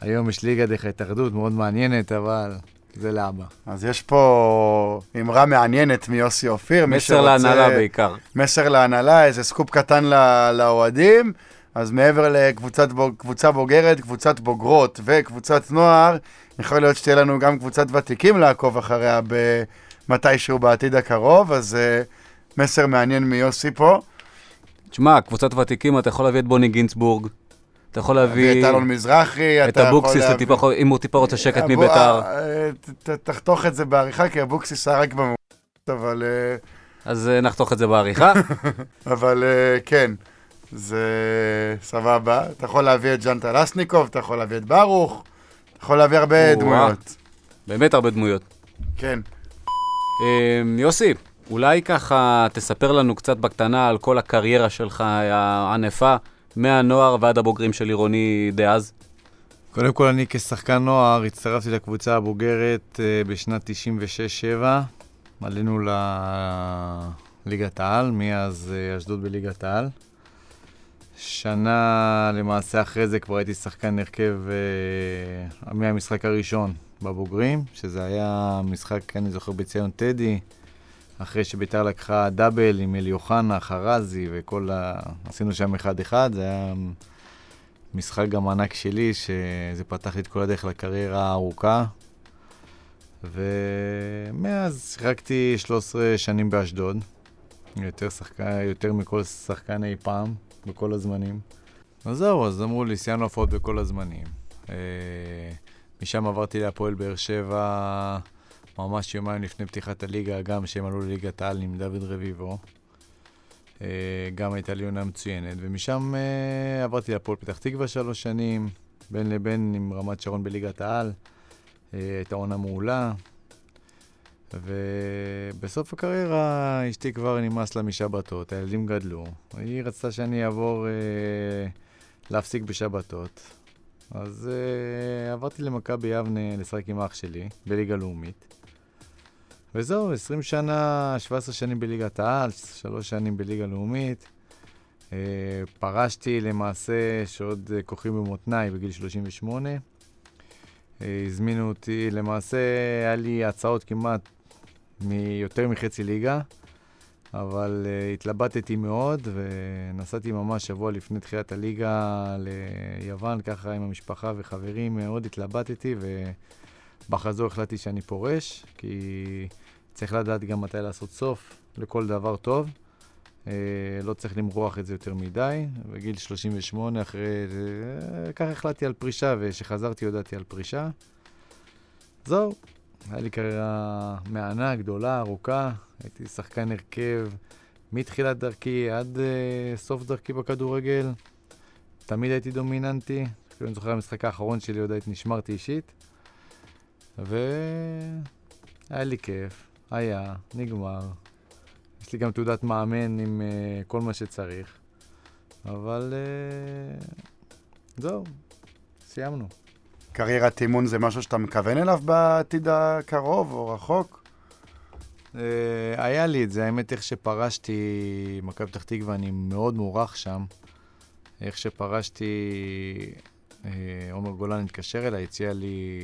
היום יש ליגה דרך ההתאחדות, מאוד מעניינת, אבל זה לאבא. אז יש פה אמרה מעניינת מיוסי אופיר. מסר שרוצה- להנהלה בעיקר. מסר להנהלה, איזה סקופ קטן ל- לאוהדים. אז מעבר לקבוצת בוג, קבוצה בוגרת, קבוצת בוגרות וקבוצת נוער, יכול להיות שתהיה לנו גם קבוצת ותיקים לעקוב אחריה מתישהו בעתיד הקרוב, אז uh, מסר מעניין מיוסי פה. תשמע, קבוצת ותיקים, אתה יכול להביא את בוני גינצבורג, אתה יכול להביא ואת אלון מזרחי, את אתה יכול אבוקסיס, אם הוא טיפה רוצה שקט מביתר, אה, תחתוך את זה בעריכה, כי אבוקסיס היה רק במ... אבל, אה, אז נחתוך את זה בעריכה. אבל כן, זה סבבה. אתה יכול להביא את ג'אן טלסניקוב, אתה יכול להביא את ברוך, יכול להביא הרבה. דמויות. באמת הרבה דמויות. כן. אה, יוסי, אולי ככה תספר לנו קצת בקטנה על כל הקריירה שלך הענפה, מהנוער ועד הבוגרים של עירוני דאז. קודם כל, אני כשחקן נוער הצטרפתי לקבוצה הבוגרת אה, בשנת 96-7. עלינו לליגת העל, מאז אה, אשדוד בליגת העל. שנה למעשה אחרי זה כבר הייתי שחקן הרכב אה, מהמשחק הראשון בבוגרים, שזה היה משחק, אני זוכר, בציון טדי, אחרי שביתר לקחה דאבל עם אלי אוחנה, חרזי וכל ה... עשינו שם אחד-אחד, זה היה משחק גם ענק שלי, שזה פתח לי את כל הדרך לקריירה הארוכה. ומאז שיחקתי 13 שנים באשדוד, יותר, שחקן, יותר מכל שחקן אי פעם, בכל הזמנים. אז זהו, אז אמרו לי, סיימנו הופעות בכל הזמנים. אה, משם עברתי להפועל באר שבע ממש יומיים לפני פתיחת הליגה, גם שהם עלו לליגת העל עם דוד רביבו. אה, גם הייתה לי עונה מצוינת, ומשם אה, עברתי להפועל פתח תקווה שלוש שנים, בין לבין עם רמת שרון בליגת העל. הייתה עונה מעולה. ובסוף הקריירה אשתי כבר נמאס לה משבתות, הילדים גדלו. היא רצתה שאני אעבור אה, להפסיק בשבתות. אז אה, עברתי למכבי יבנה לשחק עם אח שלי בליגה לאומית. וזהו, 20 שנה, 17 שנים בליגת העל, 3 שנים בליגה לאומית. אה, פרשתי למעשה שעוד אה, כוחי במותניי בגיל 38. אה, הזמינו אותי, למעשה היה לי הצעות כמעט מיותר מחצי ליגה, אבל uh, התלבטתי מאוד ונסעתי ממש שבוע לפני תחילת הליגה ליוון, ככה עם המשפחה וחברים, מאוד התלבטתי ובחזור החלטתי שאני פורש, כי צריך לדעת גם מתי לעשות סוף לכל דבר טוב. Uh, לא צריך למרוח את זה יותר מדי. בגיל 38, אחרי... Uh, ככה החלטתי על פרישה, וכשחזרתי הודעתי על פרישה. זהו, היה לי קריירה מהנה, גדולה, ארוכה. הייתי שחקן הרכב מתחילת דרכי עד uh, סוף דרכי בכדורגל. תמיד הייתי דומיננטי. אפילו אני זוכר המשחק האחרון שלי, עוד הייתי נשמרתי אישית. והיה לי כיף, היה, נגמר. יש לי גם תעודת מאמן עם uh, כל מה שצריך. אבל uh, זהו, סיימנו. קריירת אימון זה משהו שאתה מכוון אליו בעתיד הקרוב או רחוק? Uh, היה לי את זה, האמת, איך שפרשתי, מכבי פתח תקווה, אני מאוד מוערך שם. איך שפרשתי, uh, עומר גולן התקשר אליי, הציע לי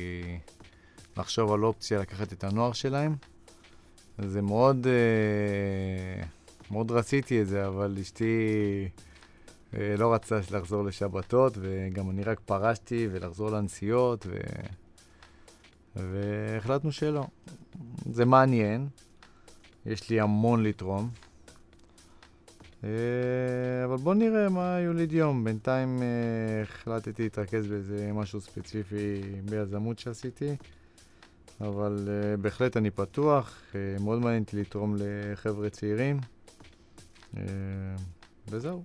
לחשוב על אופציה לקחת את הנוער שלהם. זה מאוד, אה, מאוד רציתי את זה, אבל אשתי אה, לא רצתה לחזור לשבתות, וגם אני רק פרשתי ולחזור לנסיעות, ו... והחלטנו שלא. זה מעניין, יש לי המון לתרום. אה, אבל בואו נראה מה יוליד יום. בינתיים אה, החלטתי להתרכז באיזה משהו ספציפי ביזמות שעשיתי, אבל אה, בהחלט אני פתוח, מאוד מעניין אותי לתרום לחבר'ה צעירים, וזהו.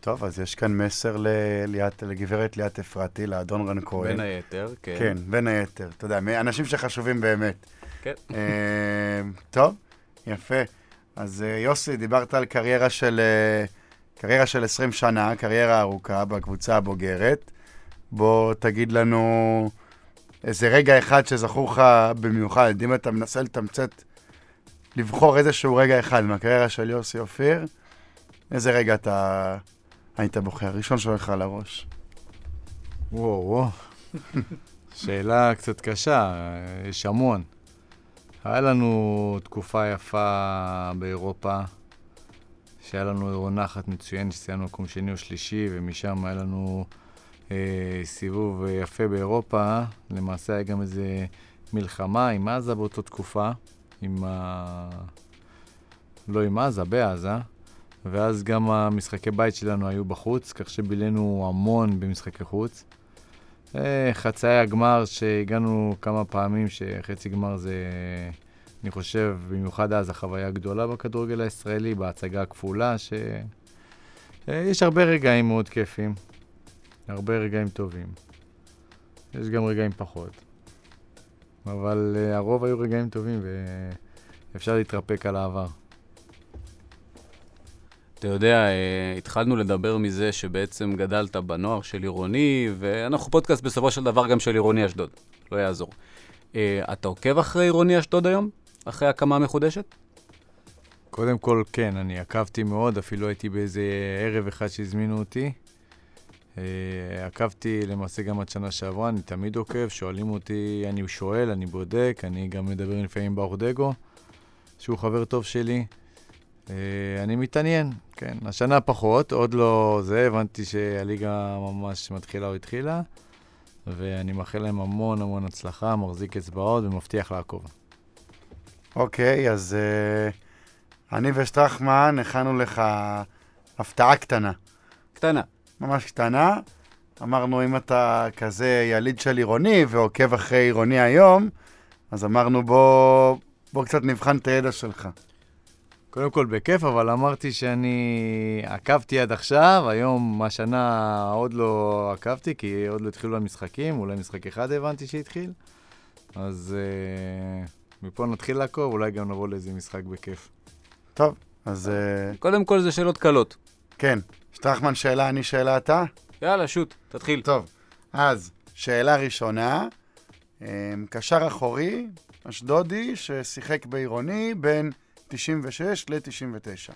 טוב, אז יש כאן מסר לליאת, לגברת ליאת אפרתי, לאדון רן כהן. בין היתר, כן. כן, בין היתר. אתה יודע, אנשים שחשובים באמת. כן. טוב, יפה. אז אה, יוסי, דיברת על קריירה של, אה, קריירה של 20 שנה, קריירה ארוכה בקבוצה הבוגרת. בוא תגיד לנו איזה רגע אחד שזכור לך במיוחד, אם אתה מנסה לתמצת, לבחור איזשהו רגע אחד מהקריירה של יוסי אופיר, איזה רגע אתה היית בוחר? ראשון שהולך על הראש. וואו, וואו. שאלה קצת קשה, יש המון. היה לנו תקופה יפה באירופה, שהיה לנו עונה אחת מצוינת, שסיימנו מקום שני או שלישי, ומשם היה לנו אה, סיבוב יפה באירופה. למעשה היה גם איזה מלחמה עם עזה באותה תקופה, עם ה... לא עם עזה, בעזה. ואז גם המשחקי בית שלנו היו בחוץ, כך שבילינו המון במשחקי חוץ. אה, חצאי הגמר שהגענו כמה פעמים, שחצי גמר זה, אני חושב, במיוחד אז החוויה גדולה בכדורגל הישראלי, בהצגה הכפולה, שיש אה, הרבה רגעים מאוד כיפים, הרבה רגעים טובים. יש גם רגעים פחות. אבל uh, הרוב היו רגעים טובים ואפשר להתרפק על העבר. אתה יודע, אה, התחלנו לדבר מזה שבעצם גדלת בנוער של עירוני, ואנחנו פודקאסט בסופו של דבר גם של עירוני אשדוד, לא יעזור. אה, אתה עוקב אחרי עירוני אשדוד היום? אחרי הקמה מחודשת? קודם כל, כן, אני עקבתי מאוד, אפילו הייתי באיזה ערב אחד שהזמינו אותי. אה, עקבתי למעשה גם עד שנה שעברה, אני תמיד עוקב, שואלים אותי, אני שואל, אני בודק, אני גם מדבר לפעמים עם ברוך דגו, שהוא חבר טוב שלי. אה, אני מתעניין, כן. השנה פחות, עוד לא זה, הבנתי שהליגה ממש מתחילה או התחילה, ואני מאחל להם המון המון הצלחה, מחזיק אצבעות ומבטיח לעקוב. אוקיי, אז uh, אני ושטרחמן הכנו לך הפתעה קטנה. קטנה. ממש קטנה. אמרנו, אם אתה כזה יליד של עירוני ועוקב אחרי עירוני היום, אז אמרנו, בוא, בוא קצת נבחן את הידע שלך. קודם כל בכיף, אבל אמרתי שאני עקבתי עד עכשיו, היום, השנה עוד לא עקבתי, כי עוד לא התחילו המשחקים, אולי משחק אחד הבנתי שהתחיל. אז uh, מפה נתחיל לעקוב, אולי גם נבוא לאיזה משחק בכיף. טוב, אז... Uh, קודם כל זה שאלות קלות. כן. שטרחמן שאלה, אני שאלה אתה? יאללה, שוט, תתחיל. טוב, אז שאלה ראשונה, um, קשר אחורי, אשדודי, ששיחק בעירוני בין... 96 ל-99.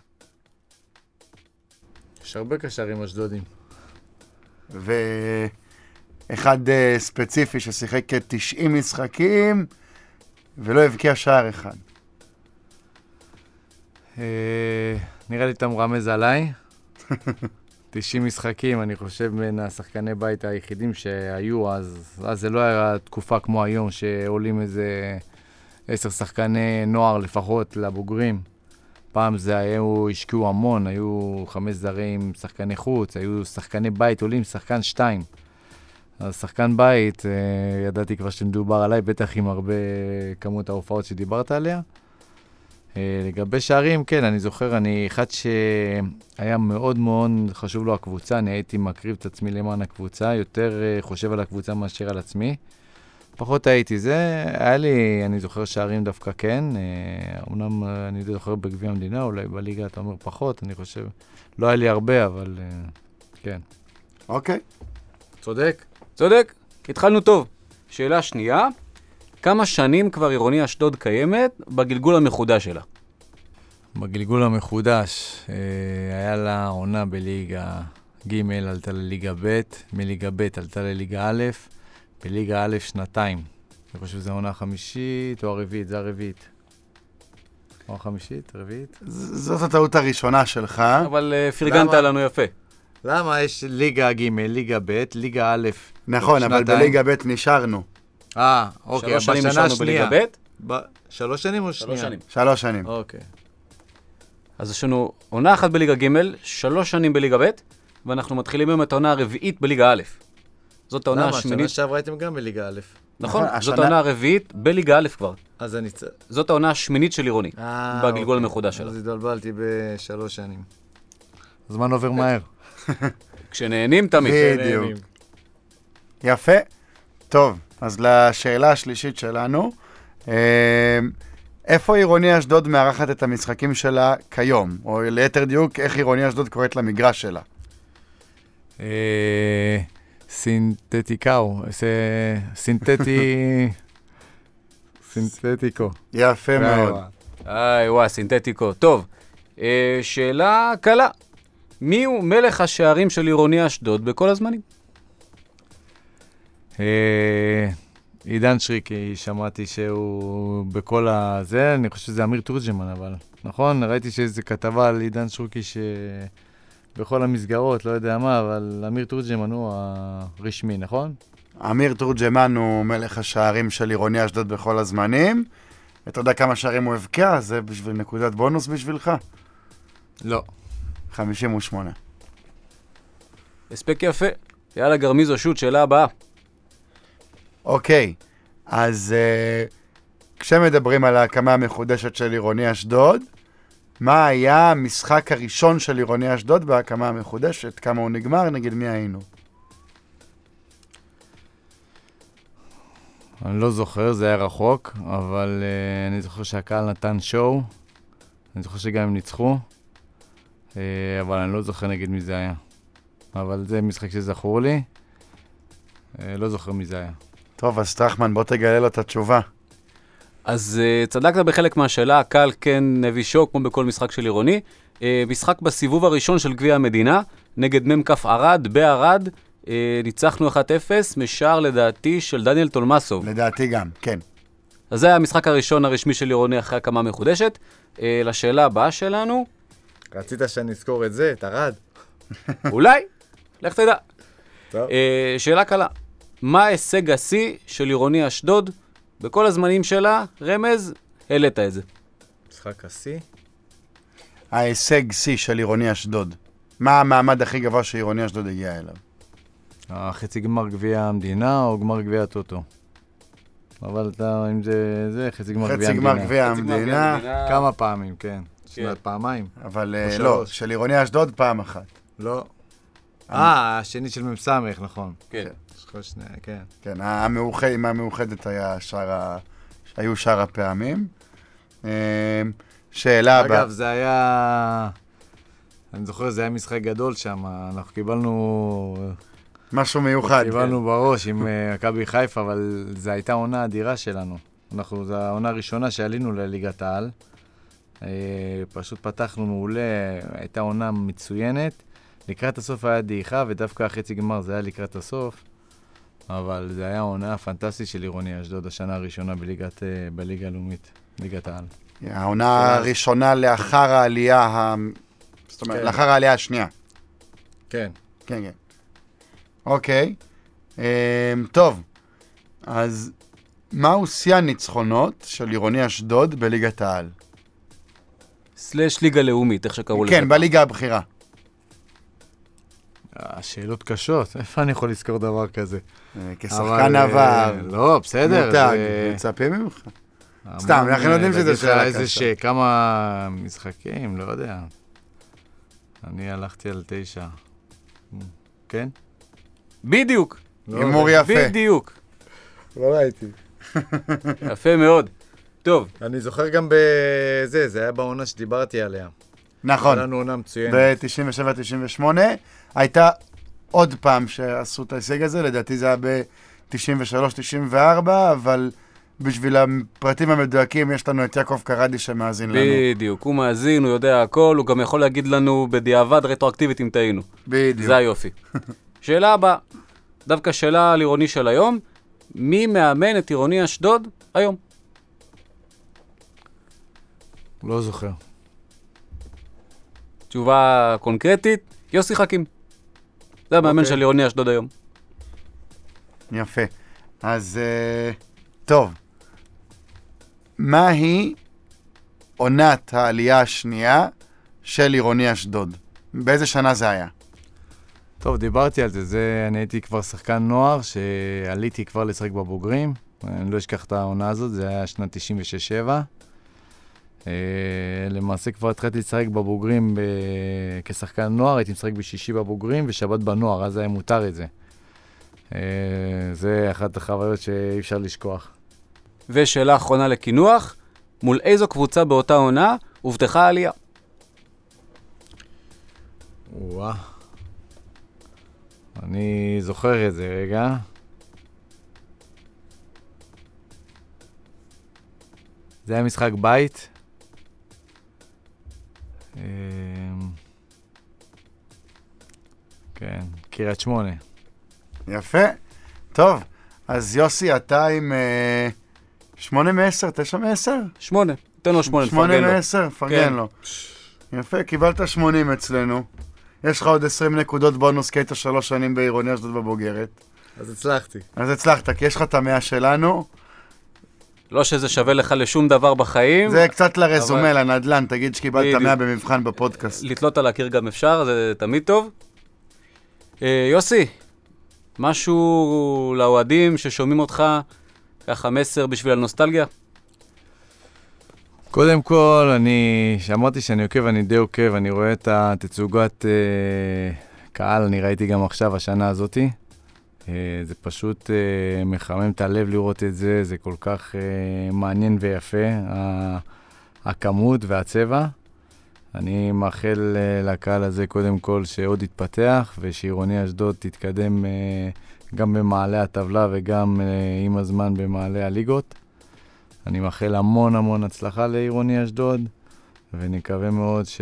יש הרבה קשרים אשדודים. ואחד uh, ספציפי ששיחק כ-90 משחקים ולא הבקיע שער אחד. Uh, נראה לי אתה מרמז עליי. 90 משחקים, אני חושב, בין השחקני בית היחידים שהיו אז. אז זה לא היה תקופה כמו היום, שעולים איזה עשר שחקני נוער לפחות לבוגרים. פעם זה היו, השקיעו המון, היו חמש זרים, שחקני חוץ, היו שחקני בית עולים, שחקן שתיים. אז שחקן בית, אה, ידעתי כבר שמדובר עליי, בטח עם הרבה כמות ההופעות שדיברת עליה. אה, לגבי שערים, כן, אני זוכר, אני אחד שהיה מאוד מאוד חשוב לו הקבוצה, אני הייתי מקריב את עצמי למען הקבוצה, יותר אה, חושב על הקבוצה מאשר על עצמי. פחות הייתי. זה, היה לי, אני זוכר שערים דווקא כן. אמנם אני זוכר בגביע המדינה, אולי בליגה אתה אומר פחות, אני חושב. לא היה לי הרבה, אבל כן. אוקיי. צודק. צודק, התחלנו טוב. שאלה שנייה, כמה שנים כבר עירוני אשדוד קיימת בגלגול המחודש שלה? בגלגול המחודש, אה, היה לה עונה בליגה ג' עלתה לליגה ב', מליגה ב' עלתה לליגה א', בליגה א' שנתיים. אני חושב שזו העונה החמישית או הרביעית, זה הרביעית. או חמישית, רביעית. זאת הטעות הראשונה שלך. אבל אה, פרגנת למה? לנו יפה. למה יש ליגה ג', ליגה ב', ליגה א', נכון, אבל שנתיים. בליגה ב' נשארנו. אה, אוקיי, שלוש שנים נשארנו בליגה ב- שלוש שנים או שנייה? שלוש שנים. שלוש שנים. אוקיי. אז יש לנו עונה אחת בליגה ג', שלוש שנים בליגה ב', ואנחנו מתחילים היום את העונה הרביעית בליגה א'. זאת העונה למה? שנה השמינית, שעברה הייתם גם בליגה א'. נכון, נכון, זאת השנה- העונה הרביעית בליגה א' כבר. אז אני צריך... זאת העונה השמינית של עירוני, אה, בגלגול אוקיי. המחודש שלה. אז התבלבלתי בשלוש שנים. הזמן עובר מהר. כשנהנים תמיד. בדיוק. יפה. טוב, אז לשאלה השלישית שלנו, אה, איפה עירוני אשדוד מארחת את המשחקים שלה כיום? או ליתר דיוק, איך עירוני אשדוד קוראת למגרש שלה? אה, סינתטיקאו, זה- סינתטי... סינתטיקו. יפה מאוד. איי, וואי, סינתטיקו. טוב, אה, שאלה קלה. מי הוא מלך השערים של עירוני אשדוד בכל הזמנים? אה, עידן שריקי, שמעתי שהוא בכל הזה, אני חושב שזה אמיר תורג'מן, אבל נכון? ראיתי שאיזו כתבה על עידן שריקי שבכל המסגרות, לא יודע מה, אבל אמיר תורג'מן הוא הרשמי, נכון? אמיר תורג'מן הוא מלך השערים של עירוני אשדוד בכל הזמנים. אתה יודע כמה שערים הוא הבקיע? זה בשביל נקודת בונוס בשבילך? לא. 58. הספק יפה. יאללה, גרמיזו, שוט, שאלה הבאה. אוקיי, אז uh, כשמדברים על ההקמה המחודשת של עירוני אשדוד, מה היה המשחק הראשון של עירוני אשדוד בהקמה המחודשת? כמה הוא נגמר? נגד מי היינו? אני לא זוכר, זה היה רחוק, אבל uh, אני זוכר שהקהל נתן שואו. אני זוכר שגם הם ניצחו, uh, אבל אני לא זוכר נגד מי זה היה. אבל זה משחק שזכור לי. Uh, לא זוכר מי זה היה. טוב, אז טרחמן, בוא תגלה לו את התשובה. אז uh, צדקת בחלק מהשאלה, הקהל כן הביא שוק, כמו בכל משחק של עירוני. Uh, משחק בסיבוב הראשון של גביע המדינה, נגד מ"כ ערד, בערד, uh, ניצחנו 1-0, משער לדעתי של דניאל טולמסוב. לדעתי גם, כן. אז זה היה המשחק הראשון הרשמי של עירוני אחרי הקמה מחודשת. Uh, לשאלה הבאה שלנו, רצית שאני אזכור את זה, את ארד? אולי, לך תדע. טוב. Uh, שאלה קלה, מה הישג השיא של עירוני אשדוד בכל הזמנים שלה? רמז, העלית את זה. משחק השיא? ההישג שיא של עירוני אשדוד. מה המעמד הכי גבוה שעירוני אשדוד הגיע אליו? החצי גמר גביע המדינה או גמר גביע הטוטו? אבל אתה, אם זה, זה חצי גמר גביע חצי המדינה. גמר גביע המדינה, כמה פעמים, כן. שנת פעמיים. אבל אה. לא, של עירוני אשדוד פעם אחת. לא. אה, השני של מ"ס, נכון. כן. כן. כן, המאוחד, עם המאוחדת היה שאר ה... היו שאר הפעמים. אה, שאלה הבאה. אגב, זה היה... אני זוכר, זה היה משחק גדול שם, אנחנו קיבלנו... משהו מיוחד. קיבלנו בראש עם אה, מכבי חיפה, אבל זו הייתה עונה אדירה שלנו. אנחנו, זו העונה הראשונה שעלינו לליגת העל. אה, פשוט פתחנו מעולה, הייתה עונה מצוינת. לקראת הסוף היה דעיכה, ודווקא החצי גמר זה היה לקראת הסוף. אבל זה היה עונה פנטסטית של עירוני אשדוד, השנה הראשונה בליגת, אה, בליגה הלאומית, ליגת העל. העונה הראשונה לאחר העלייה, ה... זאת אומרת, כן. לאחר העלייה השנייה. כן. כן, כן. אוקיי. אמ, טוב, אז מהו שיא הניצחונות של עירוני אשדוד בליגת העל? סלאש ליגה לאומית, איך שקראו לזה. כן, בליגה הבכירה. השאלות קשות, איפה אני יכול לזכור דבר כזה? אה, כשחקן אה, עבר, לא, בסדר. מותג, מצפים ממך. סתם, אנחנו יודעים שזה שאלה איזה קשה. ש... כמה משחקים, לא יודע. אני הלכתי על תשע. כן? בדיוק, לא הימור. יפה. בדיוק. לא ראיתי. יפה מאוד. טוב, אני זוכר גם בזה, זה היה בעונה שדיברתי עליה. נכון, היה לנו עונה מצוינת. ב-97-98. הייתה עוד פעם שעשו את ההישג הזה, לדעתי זה היה ב-93-94, אבל בשביל הפרטים המדויקים יש לנו את יעקב קרדי שמאזין לנו. בדיוק. הוא מאזין, הוא יודע הכל, הוא גם יכול להגיד לנו בדיעבד רטרואקטיבית אם טעינו. בדיוק. זה היופי. שאלה הבאה, דווקא שאלה על עירוני של היום, מי מאמן את עירוני אשדוד היום? לא זוכר. תשובה קונקרטית, יוסי חכים. זה המאמן אוקיי. של עירוני אשדוד היום. יפה. אז אה, טוב, מהי עונת העלייה השנייה של עירוני אשדוד? באיזה שנה זה היה? טוב, דיברתי על זה. זה, אני הייתי כבר שחקן נוער, שעליתי כבר לשחק בבוגרים. אני לא אשכח את העונה הזאת, זה היה שנת 96-7. אה, למעשה כבר התחלתי לשחק בבוגרים ב... כשחקן נוער, הייתי משחק בשישי בבוגרים ושבת בנוער, אז היה מותר את זה. אה, זה אחת החוויות שאי אפשר לשכוח. ושאלה אחרונה לקינוח, מול איזו קבוצה באותה עונה הובטחה העלייה? וואה. אני זוכר את זה רגע. זה היה משחק בית. אמ, כן, קריית שמונה. יפה. טוב, אז יוסי, אתה עם אה, שמונה מעשר, תשע מעשר? שמונה. תן לו שמונה, שמונה תפרגן לו. מעשר, פרגן כן. לו. יפה, קיבלת 80 אצלנו. יש לך עוד 20 נקודות בונוס כי היית שלוש שנים בעירוני אשדוד בבוגרת. אז הצלחתי. אז הצלחת, כי יש לך את המאה שלנו. לא שזה שווה לך לשום דבר בחיים. זה קצת לרזומה, אבל- לנדל"ן, תגיד שקיבלת בדיוק. 100 במבחן בפודקאסט. לתלות על הקיר גם אפשר, זה תמיד טוב. אה, יוסי, משהו לאוהדים ששומעים אותך, ככה מסר בשביל הנוסטלגיה? קודם כל, אני, שאמרתי שאני עוקב, אני די עוקב, אני רואה את התצוגת אה, קהל, אני ראיתי גם עכשיו, השנה הזאתי. אה, זה פשוט אה, מחמם את הלב לראות את זה, זה כל כך אה, מעניין ויפה, הכמות והצבע. אני מאחל לקהל הזה קודם כל שעוד יתפתח, ושעירוני אשדוד תתקדם גם במעלה הטבלה וגם עם הזמן במעלה הליגות. אני מאחל המון המון הצלחה לעירוני אשדוד, ונקווה מאוד ש...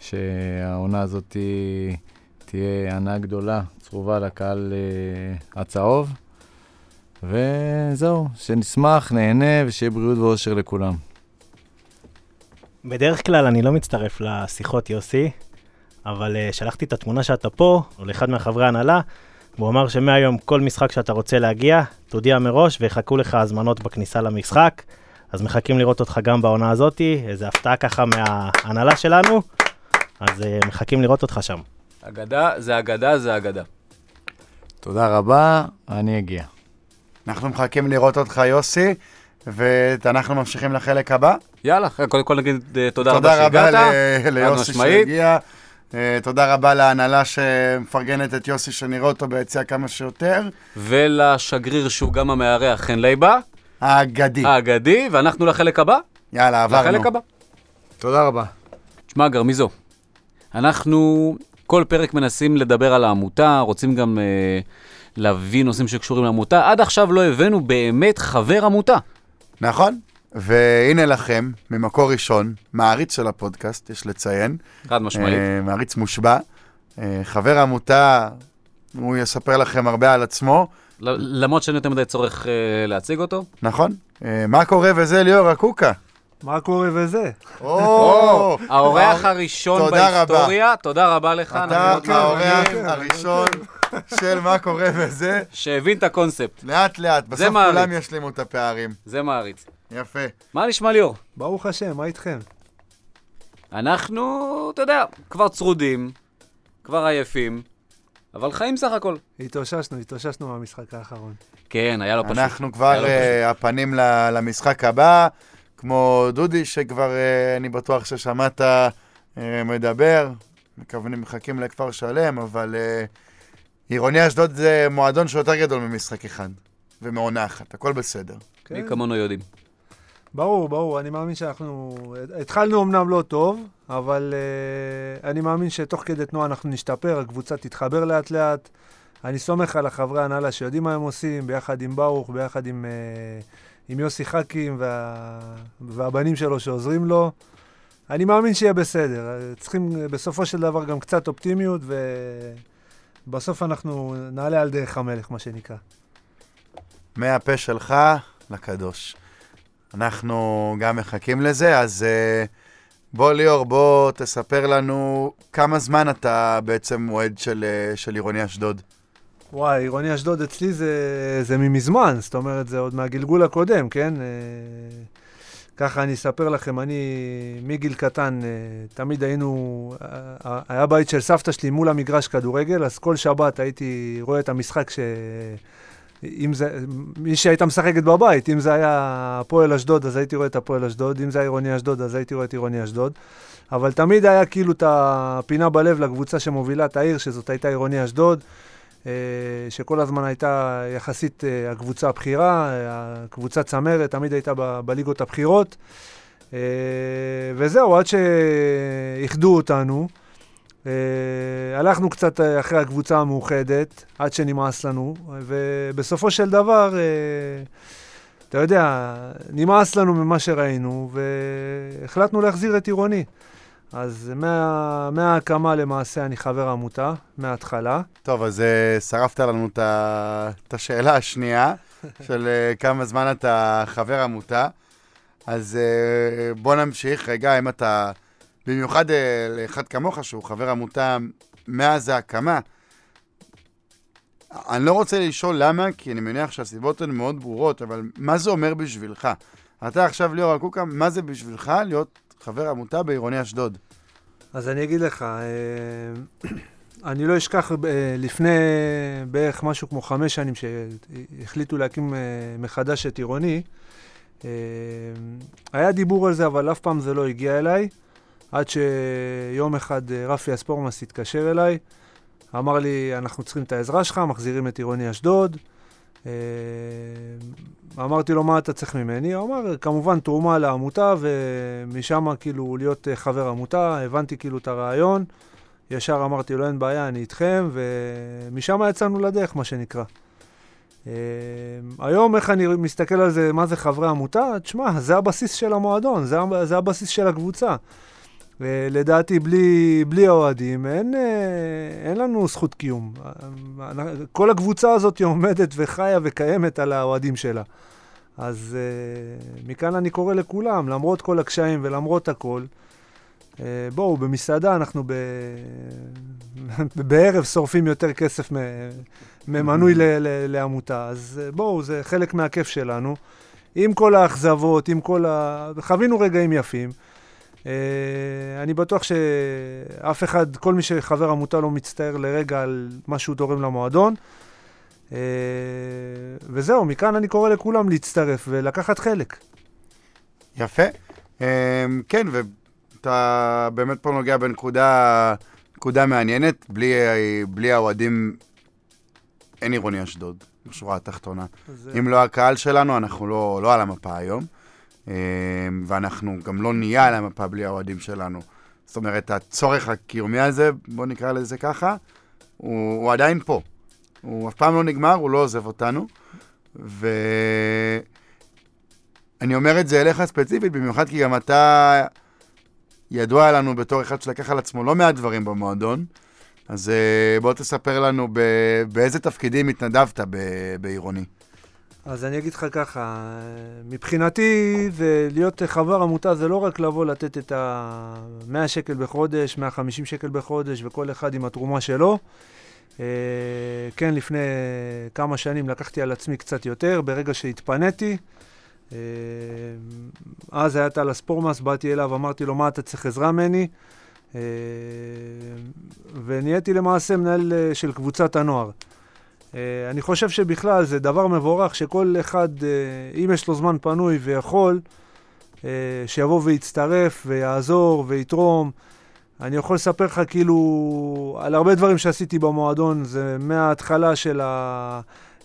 שהעונה הזאת תה- תהיה ענה גדולה, צרובה לקהל uh, הצהוב. וזהו, שנשמח, נהנה, ושיהיה בריאות ואושר לכולם. בדרך כלל אני לא מצטרף לשיחות, יוסי, אבל uh, שלחתי את התמונה שאתה פה, לאחד מהחברי ההנהלה, והוא אמר שמהיום כל משחק שאתה רוצה להגיע, תודיע מראש ויחכו לך הזמנות בכניסה למשחק. אז מחכים לראות אותך גם בעונה הזאתי, איזו הפתעה ככה מההנהלה שלנו, אז uh, מחכים לראות אותך שם. אגדה זה אגדה זה אגדה. תודה רבה, אני אגיע. אנחנו מחכים לראות אותך, יוסי, ואנחנו ממשיכים לחלק הבא. יאללה, קודם כל נגיד אה, תודה רבה תודה רבה שהגעת. ל- ליוסי משמעית. שהגיע. אה, תודה רבה להנהלה שמפרגנת את יוסי, שנראה אותו ביציע כמה שיותר. ולשגריר שהוא גם המארח, חן לייבה, האגדי. האגדי, ואנחנו לחלק הבא. יאללה, עברנו. לחלק הבא. תודה רבה. תשמע, גרמיזו, אנחנו כל פרק מנסים לדבר על העמותה, רוצים גם אה, להביא נושאים שקשורים לעמותה. עד עכשיו לא הבאנו באמת חבר עמותה. נכון. והנה לכם, ממקור ראשון, מעריץ של הפודקאסט, יש לציין. חד משמעית. אה, מעריץ מושבע. אה, חבר העמותה, הוא יספר לכם הרבה על עצמו, למרות שאין יותר מדי צורך אה, להציג אותו. נכון? אה, מה קורה וזה ליאור הקוקה? מה קורה וזה? או, האורח הראשון. בהיסטוריה, תודה רבה לך. אתה האורח מעריכים, הראשון של מה קורה וזה. שהבין את הקונספט. לאט לאט, בסוף. כולם ישלימו את הפערים. זה מעריץ. יפה. מה נשמע ליאור? ברוך השם, מה איתכם? אנחנו, אתה יודע, כבר צרודים, כבר עייפים, אבל חיים סך הכל. התאוששנו, התאוששנו מהמשחק האחרון. כן, היה לו פשוט. אנחנו כבר אה, הפנים ל- למשחק הבא, כמו דודי, שכבר אה, אני בטוח ששמעת אה, מדבר. מכוונים, מחכים לכפר שלם, אבל אה, עירוני אשדוד זה מועדון שיותר גדול ממשחק אחד, ומעונה אחת, הכל בסדר. כן? מי כמונו יודעים. ברור, ברור, אני מאמין שאנחנו... התחלנו אמנם לא טוב, אבל uh, אני מאמין שתוך כדי תנועה אנחנו נשתפר, הקבוצה תתחבר לאט לאט. אני סומך על החברי ההנהלה שיודעים מה הם עושים, ביחד עם ברוך, ביחד עם, uh, עם יוסי חכים וה, והבנים שלו שעוזרים לו. אני מאמין שיהיה בסדר. צריכים בסופו של דבר גם קצת אופטימיות, ובסוף אנחנו נעלה על דרך המלך, מה שנקרא. מהפה שלך לקדוש. אנחנו גם מחכים לזה, אז אה, בוא ליאור, בוא תספר לנו כמה זמן אתה בעצם אוהד של, אה, של עירוני אשדוד. וואי, עירוני אשדוד אצלי זה, זה ממזמן, זאת אומרת, זה עוד מהגלגול הקודם, כן? אה, ככה אני אספר לכם, אני מגיל קטן, אה, תמיד היינו, אה, היה בית של סבתא שלי מול המגרש כדורגל, אז כל שבת הייתי רואה את המשחק ש... אם זה, מי שהייתה משחקת בבית, אם זה היה הפועל אשדוד, אז הייתי רואה את הפועל אשדוד, אם זה היה עירוני אשדוד, אז הייתי רואה את עירוני אשדוד. אבל תמיד היה כאילו את הפינה בלב לקבוצה שמובילה את העיר, שזאת הייתה עירוני אשדוד. אה, שכל הזמן הייתה יחסית אה, הקבוצה הבכירה, הקבוצה צמרת, תמיד הייתה ב- בליגות הבכירות. אה, וזהו, עד שאיחדו אותנו. הלכנו קצת אחרי הקבוצה המאוחדת, עד שנמאס לנו, ובסופו של דבר, אתה יודע, נמאס לנו ממה שראינו, והחלטנו להחזיר את עירוני. אז מה, מההקמה למעשה אני חבר עמותה, מההתחלה. טוב, אז uh, שרפת לנו את השאלה השנייה, של uh, כמה זמן אתה חבר עמותה. אז uh, בוא נמשיך. רגע, אם אתה, במיוחד uh, לאחד כמוך, שהוא חבר עמותה מאז ההקמה, אני לא רוצה לשאול למה, כי אני מניח שהסיבות הן מאוד ברורות, אבל מה זה אומר בשבילך? אתה עכשיו ליאור אקוקה, מה זה בשבילך להיות חבר עמותה בעירוני אשדוד. אז אני אגיד לך, אה, אני לא אשכח אה, לפני בערך משהו כמו חמש שנים שהחליטו להקים אה, מחדש את עירוני, היה דיבור על זה, אבל אף פעם זה לא הגיע אליי, עד שיום אחד רפי אספורמס התקשר אליי, אמר לי, אנחנו צריכים את העזרה שלך, מחזירים את עירוני אשדוד. אה, אמרתי לו, מה אתה צריך ממני? הוא אמר, כמובן תרומה לעמותה, ומשם כאילו להיות אה, חבר עמותה, הבנתי כאילו את הרעיון. ישר אמרתי לו, אין בעיה, אני איתכם, ומשם יצאנו לדרך, מה שנקרא. Uh, היום, איך אני מסתכל על זה, מה זה חברי עמותה? תשמע, זה הבסיס של המועדון, זה, זה הבסיס של הקבוצה. לדעתי, בלי, בלי האוהדים, אין, אה, אין לנו זכות קיום. כל הקבוצה הזאת עומדת וחיה וקיימת על האוהדים שלה. אז uh, מכאן אני קורא לכולם, למרות כל הקשיים ולמרות הכל, uh, בואו, במסעדה אנחנו ב... בערב שורפים יותר כסף ממנוי לעמותה, אז uh, בואו, זה חלק מהכיף שלנו. עם כל האכזבות, עם כל ה... חווינו רגעים יפים. Uh, אני בטוח שאף אחד, כל מי שחבר עמותה לא מצטער לרגע על מה שהוא תורם למועדון. Uh, וזהו, מכאן אני קורא לכולם להצטרף ולקחת חלק. יפה. Uh, כן, ואתה באמת פה נוגע בנקודה נקודה מעניינת. בלי, בלי האוהדים אין עירוני אשדוד, בשורה התחתונה. זה... אם לא הקהל שלנו, אנחנו לא, לא על המפה היום. אמ, ואנחנו גם לא נהיה על המפה בלי האוהדים שלנו. זאת אומרת, הצורך הקיומי הזה, בוא נקרא לזה ככה, הוא, הוא עדיין פה. הוא אף פעם לא נגמר, הוא לא עוזב אותנו. ואני אומר את זה אליך ספציפית, במיוחד כי גם אתה ידוע לנו בתור אחד שלקח על עצמו לא מעט דברים במועדון. אז אה, בוא תספר לנו באיזה תפקידים התנדבת בעירוני. אז אני אגיד לך ככה, מבחינתי זה להיות חבר עמותה זה לא רק לבוא לתת את ה-100 שקל בחודש, 150 שקל בחודש, וכל אחד עם התרומה שלו. אה, כן, לפני כמה שנים לקחתי על עצמי קצת יותר, ברגע שהתפניתי. אה, אז היה טל הספורמאס, באתי אליו, אמרתי לו, מה אתה צריך עזרה ממני? אה, ונהייתי למעשה מנהל של קבוצת הנוער. אה, אני חושב שבכלל זה דבר מבורך שכל אחד, אה, אם יש לו זמן פנוי ויכול, אה, שיבוא ויצטרף ויעזור ויתרום. אני יכול לספר לך כאילו על הרבה דברים שעשיתי במועדון, זה מההתחלה של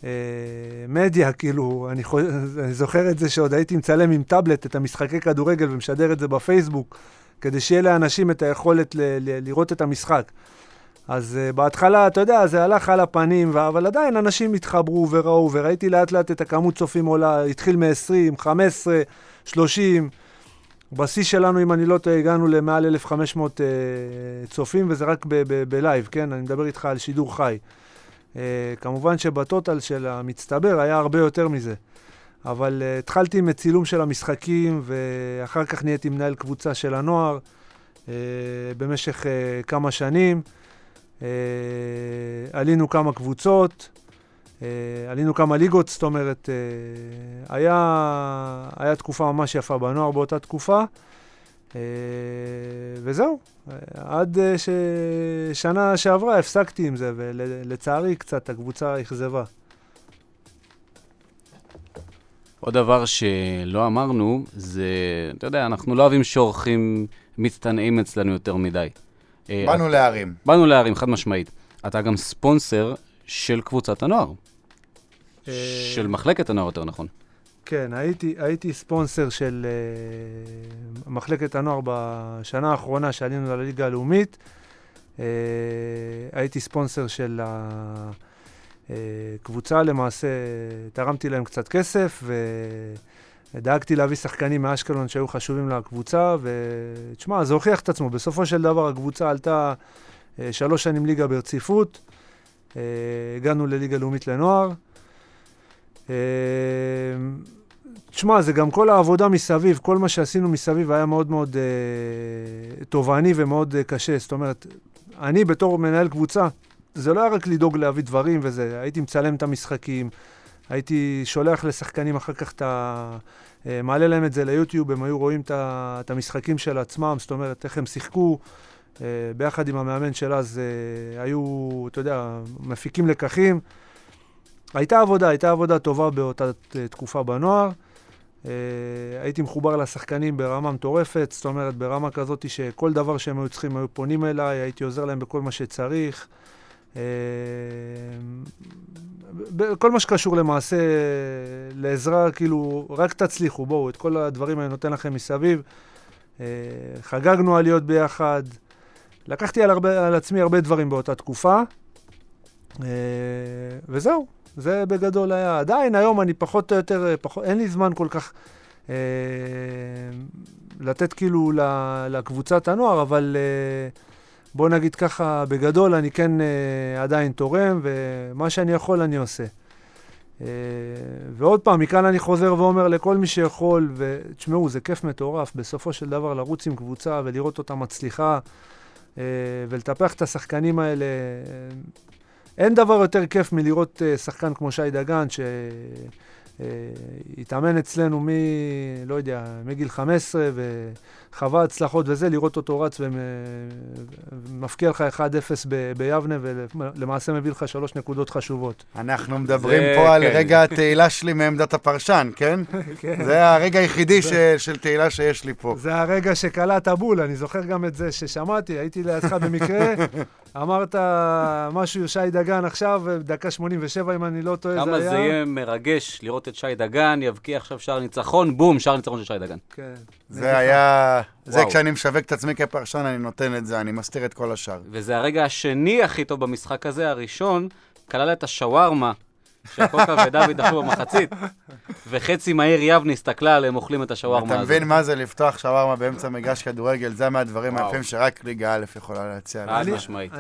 המדיה, כאילו, אני, חו... אני זוכר את זה שעוד הייתי מצלם עם טאבלט את המשחקי כדורגל ומשדר את זה בפייסבוק, כדי שיהיה לאנשים את היכולת ל... ל... לראות את המשחק. אז uh, בהתחלה, אתה יודע, זה הלך על הפנים, אבל עדיין אנשים התחברו וראו, וראיתי לאט לאט את הכמות צופים עולה, התחיל מ-20, 15, 30. בשיא שלנו, אם אני לא טועה, הגענו למעל 1,500 uh, אה, צופים, וזה רק בלייב, כן? אני מדבר איתך על שידור חי. Uh, כמובן שבטוטל של המצטבר היה הרבה יותר מזה. אבל uh, התחלתי עם צילום של המשחקים, ואחר כך נהייתי מנהל קבוצה של הנוער uh, במשך uh, כמה שנים. Uh, עלינו כמה קבוצות, uh, עלינו כמה ליגות, זאת אומרת, uh, היה, היה תקופה ממש יפה בנוער באותה תקופה. Uh, וזהו, uh, עד uh, ששנה שעברה הפסקתי עם זה, ולצערי קצת הקבוצה אכזבה. עוד דבר שלא אמרנו, זה, אתה יודע, אנחנו לא אוהבים שאורחים מצטנעים אצלנו יותר מדי. אה, באנו להרים. באנו להרים, חד משמעית. אתה גם ספונסר של קבוצת הנוער. אה, של מחלקת הנוער, יותר נכון. כן, הייתי, הייתי ספונסר של uh, מחלקת הנוער בשנה האחרונה שעלינו לליגה הלאומית. Uh, הייתי ספונסר של הקבוצה, למעשה תרמתי להם קצת כסף ודאגתי להביא שחקנים מאשקלון שהיו חשובים לקבוצה, ותשמע, זה הוכיח את עצמו. בסופו של דבר הקבוצה עלתה uh, שלוש שנים ליגה ברציפות, uh, הגענו לליגה לאומית לנוער. Uh, תשמע, זה גם כל העבודה מסביב, כל מה שעשינו מסביב היה מאוד מאוד אה, תובעני ומאוד אה, קשה. זאת אומרת, אני בתור מנהל קבוצה, זה לא היה רק לדאוג להביא דברים וזה, הייתי מצלם את המשחקים, הייתי שולח לשחקנים אחר כך את ה... אה, מעלה להם את זה ליוטיוב, הם היו רואים את, המשחקים של עצמם, זאת אומרת, איך הם שיחקו. אה, ביחד עם המאמן של אז אה, היו, אתה יודע, מפיקים לקחים. הייתה עבודה, הייתה עבודה טובה באותה תקופה בנוער. הייתי מחובר לשחקנים ברמה מטורפת, זאת אומרת, ברמה כזאת שכל דבר שהם היו צריכים היו פונים אליי, הייתי עוזר להם בכל מה שצריך. Uh, כל מה שקשור למעשה לעזרה, כאילו, רק תצליחו, בואו, את כל הדברים אני נותן לכם מסביב. Uh, חגגנו עליות ביחד, לקחתי על, הרבה, על עצמי הרבה דברים באותה תקופה, uh, וזהו. זה בגדול היה. עדיין היום אני פחות או יותר, פחות, אין לי זמן כל כך אה, לתת כאילו לקבוצת הנוער, אבל אה, בוא נגיד ככה, בגדול אני כן אה, עדיין תורם, ומה שאני יכול אני עושה. אה, ועוד פעם, מכאן אני חוזר ואומר לכל מי שיכול, ותשמעו, זה כיף מטורף, בסופו של דבר לרוץ עם קבוצה ולראות אותה מצליחה, אה, ולטפח את השחקנים האלה. אין דבר יותר כיף מלראות uh, שחקן כמו שי דגן, שהתאמן uh, אצלנו מ... לא יודע, מגיל 15 וחווה הצלחות וזה, לראות אותו רץ ומפקיע לך 1-0 ב- ביבנה ולמעשה מביא לך שלוש נקודות חשובות. אנחנו מדברים פה כן. על רגע התהילה שלי מעמדת הפרשן, כן? כן. זה הרגע היחידי זה... ש... של תהילה שיש לי פה. זה הרגע שקלט הבול, אני זוכר גם את זה ששמעתי, הייתי לידך במקרה. אמרת משהו, שי דגן עכשיו, דקה 87, אם אני לא טועה, זה היה. כמה זה יהיה מרגש לראות את שי דגן, יבקיע עכשיו שער ניצחון, בום, שער ניצחון של שי דגן. כן. זה היה... זה כשאני משווק את עצמי כפרשן, אני נותן את זה, אני מסתיר את כל השאר. וזה הרגע השני הכי טוב במשחק הזה, הראשון, כלל את השווארמה שקוקה ודוד אכלו במחצית, וחצי מהעיר יבנה הסתכלה עליהם אוכלים את השווארמה הזאת. אתה מבין מה זה לפתוח שווארמה באמצע מגרש כדורגל? זה מהדברים היפים שרק ליגה א' יכולה להציע. חד משמעית.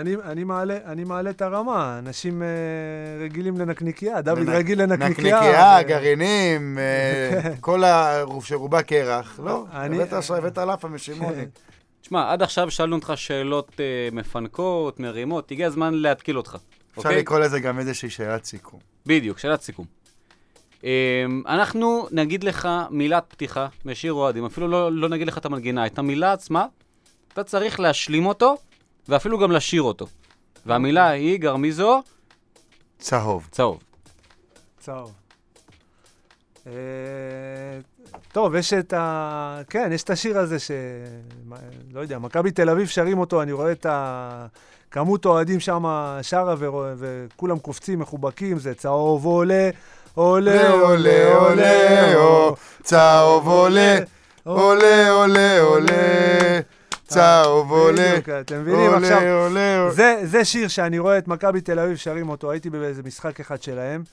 אני מעלה את הרמה, אנשים אה, רגילים לנקניקייה, דוד רגיל לנקניקייה. נקניקייה, גרעינים, אה, כן. כל שרובה קרח. לא, הבאת לאפה משימוני. תשמע, עד עכשיו שאלנו אותך שאלות אה, מפנקות, מרימות, הגיע הזמן להתקיל אותך. אפשר אוקיי? לקרוא לזה גם איזושהי שאלת סיכום. בדיוק, שאלת סיכום. Um, אנחנו נגיד לך מילת פתיחה משיר אוהדים, אפילו לא, לא נגיד לך את המנגינה, את המילה עצמה, אתה צריך להשלים אותו, ואפילו גם לשיר אותו. והמילה היא גרמיזו? צהוב. צהוב. צהוב. Uh, טוב, יש את ה... כן, יש את השיר הזה ש... לא יודע, מכבי תל אביב שרים אותו, אני רואה את ה... כמות אוהדים שם שרה ו... וכולם קופצים, מחובקים, זה צהוב עולה, עולה, עולה, עולה, צהוב עולה, עולה, עולה, עולה. צהוב עולה, אתם מבינים? עכשיו, זה שיר שאני רואה את מכבי תל אביב שרים אותו, הייתי באיזה משחק אחד שלהם.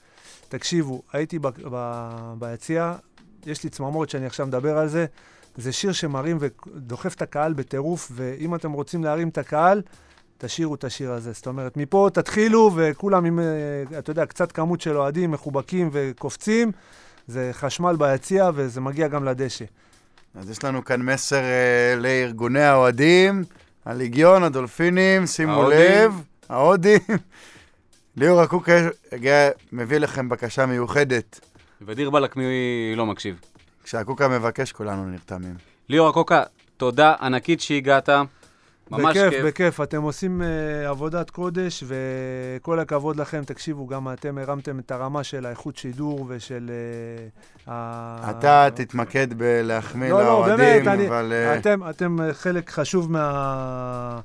תקשיבו, הייתי ביציע, יש לי צמרמורת שאני עכשיו מדבר על זה. זה שיר שמרים ודוחף את הקהל בטירוף, ואם אתם רוצים להרים את הקהל, תשאירו את השיר הזה. זאת אומרת, מפה תתחילו, וכולם עם, אה, אתה יודע, קצת כמות של אוהדים מחובקים וקופצים, זה חשמל ביציע וזה מגיע גם לדשא. אז יש לנו כאן מסר אה, לארגוני האוהדים, הליגיון, הדולפינים, שימו. לב, ההודים. ליאור הקוקה הגיע- מביא לכם בקשה מיוחדת. ודיר באלק מי לא מקשיב. כשהקוקה מבקש, כולנו נרתמים. ליאור הקוקה, תודה ענקית שהגעת. ממש בכיף, כיף. בכיף. אתם עושים uh, עבודת קודש, וכל הכבוד לכם. תקשיבו, גם אתם הרמתם את הרמה של האיכות שידור ושל... Uh, ה... אתה תתמקד בלהחמיא לא, לא, באמת, לאוהדים, אני- אבל... אה, אתם, אתם חלק חשוב מה...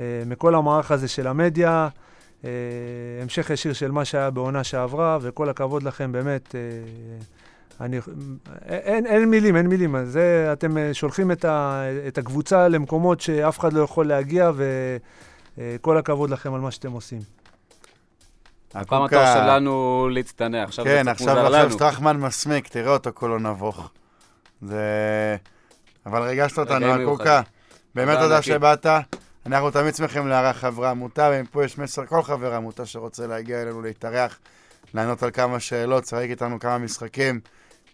אה, מכל המערך הזה של המדיה. אה, המשך ישיר של מה שהיה בעונה שעברה, וכל הכבוד לכם, באמת. אה, אני, אין, אין מילים, אין מילים. זה, אתם אה, שולחים את, ה, את הקבוצה למקומות שאף אחד לא יכול להגיע, וכל הכבוד לכם על מה שאתם עושים. פעם הקוקה- התור שלנו להצטנע, עכשיו זה כן, קצת עכשיו מוזר עכשיו לנו. שטרחמן מסמיק, תראה אותו כולו נבוך. זה... אבל ריגשת אותנו, הקוקה. באמת תודה. שבאת. אנחנו תמיד שמחים לארח חברי עמותה, ואם פה יש מסר כל חבר עמותה שרוצה להגיע אלינו להתארח, לענות על כמה שאלות, לשחק איתנו כמה משחקים,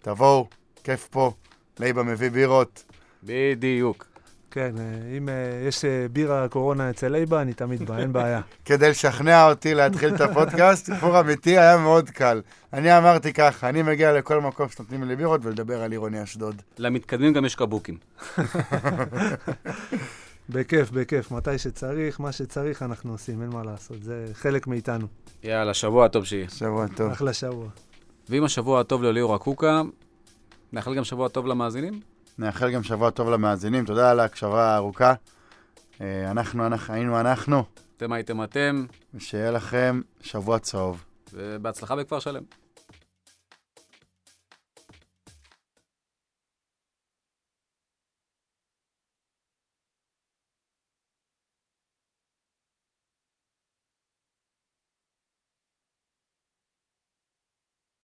תבואו, כיף פה. לייבה מביא בירות. בדיוק. כן, אה, אם אה, יש אה, בירה קורונה אצל לייבה, אני תמיד בא, אין בעיה. כדי לשכנע אותי להתחיל את הפודקאסט, סיפור אמיתי היה מאוד קל. אני אמרתי ככה, אני מגיע לכל מקום שנותנים לי בירות ולדבר על עירוני אשדוד. למתקדמים גם יש קבוקים. בכיף, בכיף. מתי שצריך, מה שצריך אנחנו עושים, אין מה לעשות. זה חלק מאיתנו. יאללה, שבוע טוב שיהיה. שבוע טוב. אחלה שבוע. ואם השבוע הטוב לליאור הקוקה, נאחל גם שבוע טוב למאזינים. נאחל גם שבוע טוב למאזינים, תודה על ההקשבה הארוכה. אה, אנחנו, אנחנו, היינו אנחנו, אתם הייתם אתם, ושיהיה לכם שבוע צהוב. ובהצלחה בכפר שלם.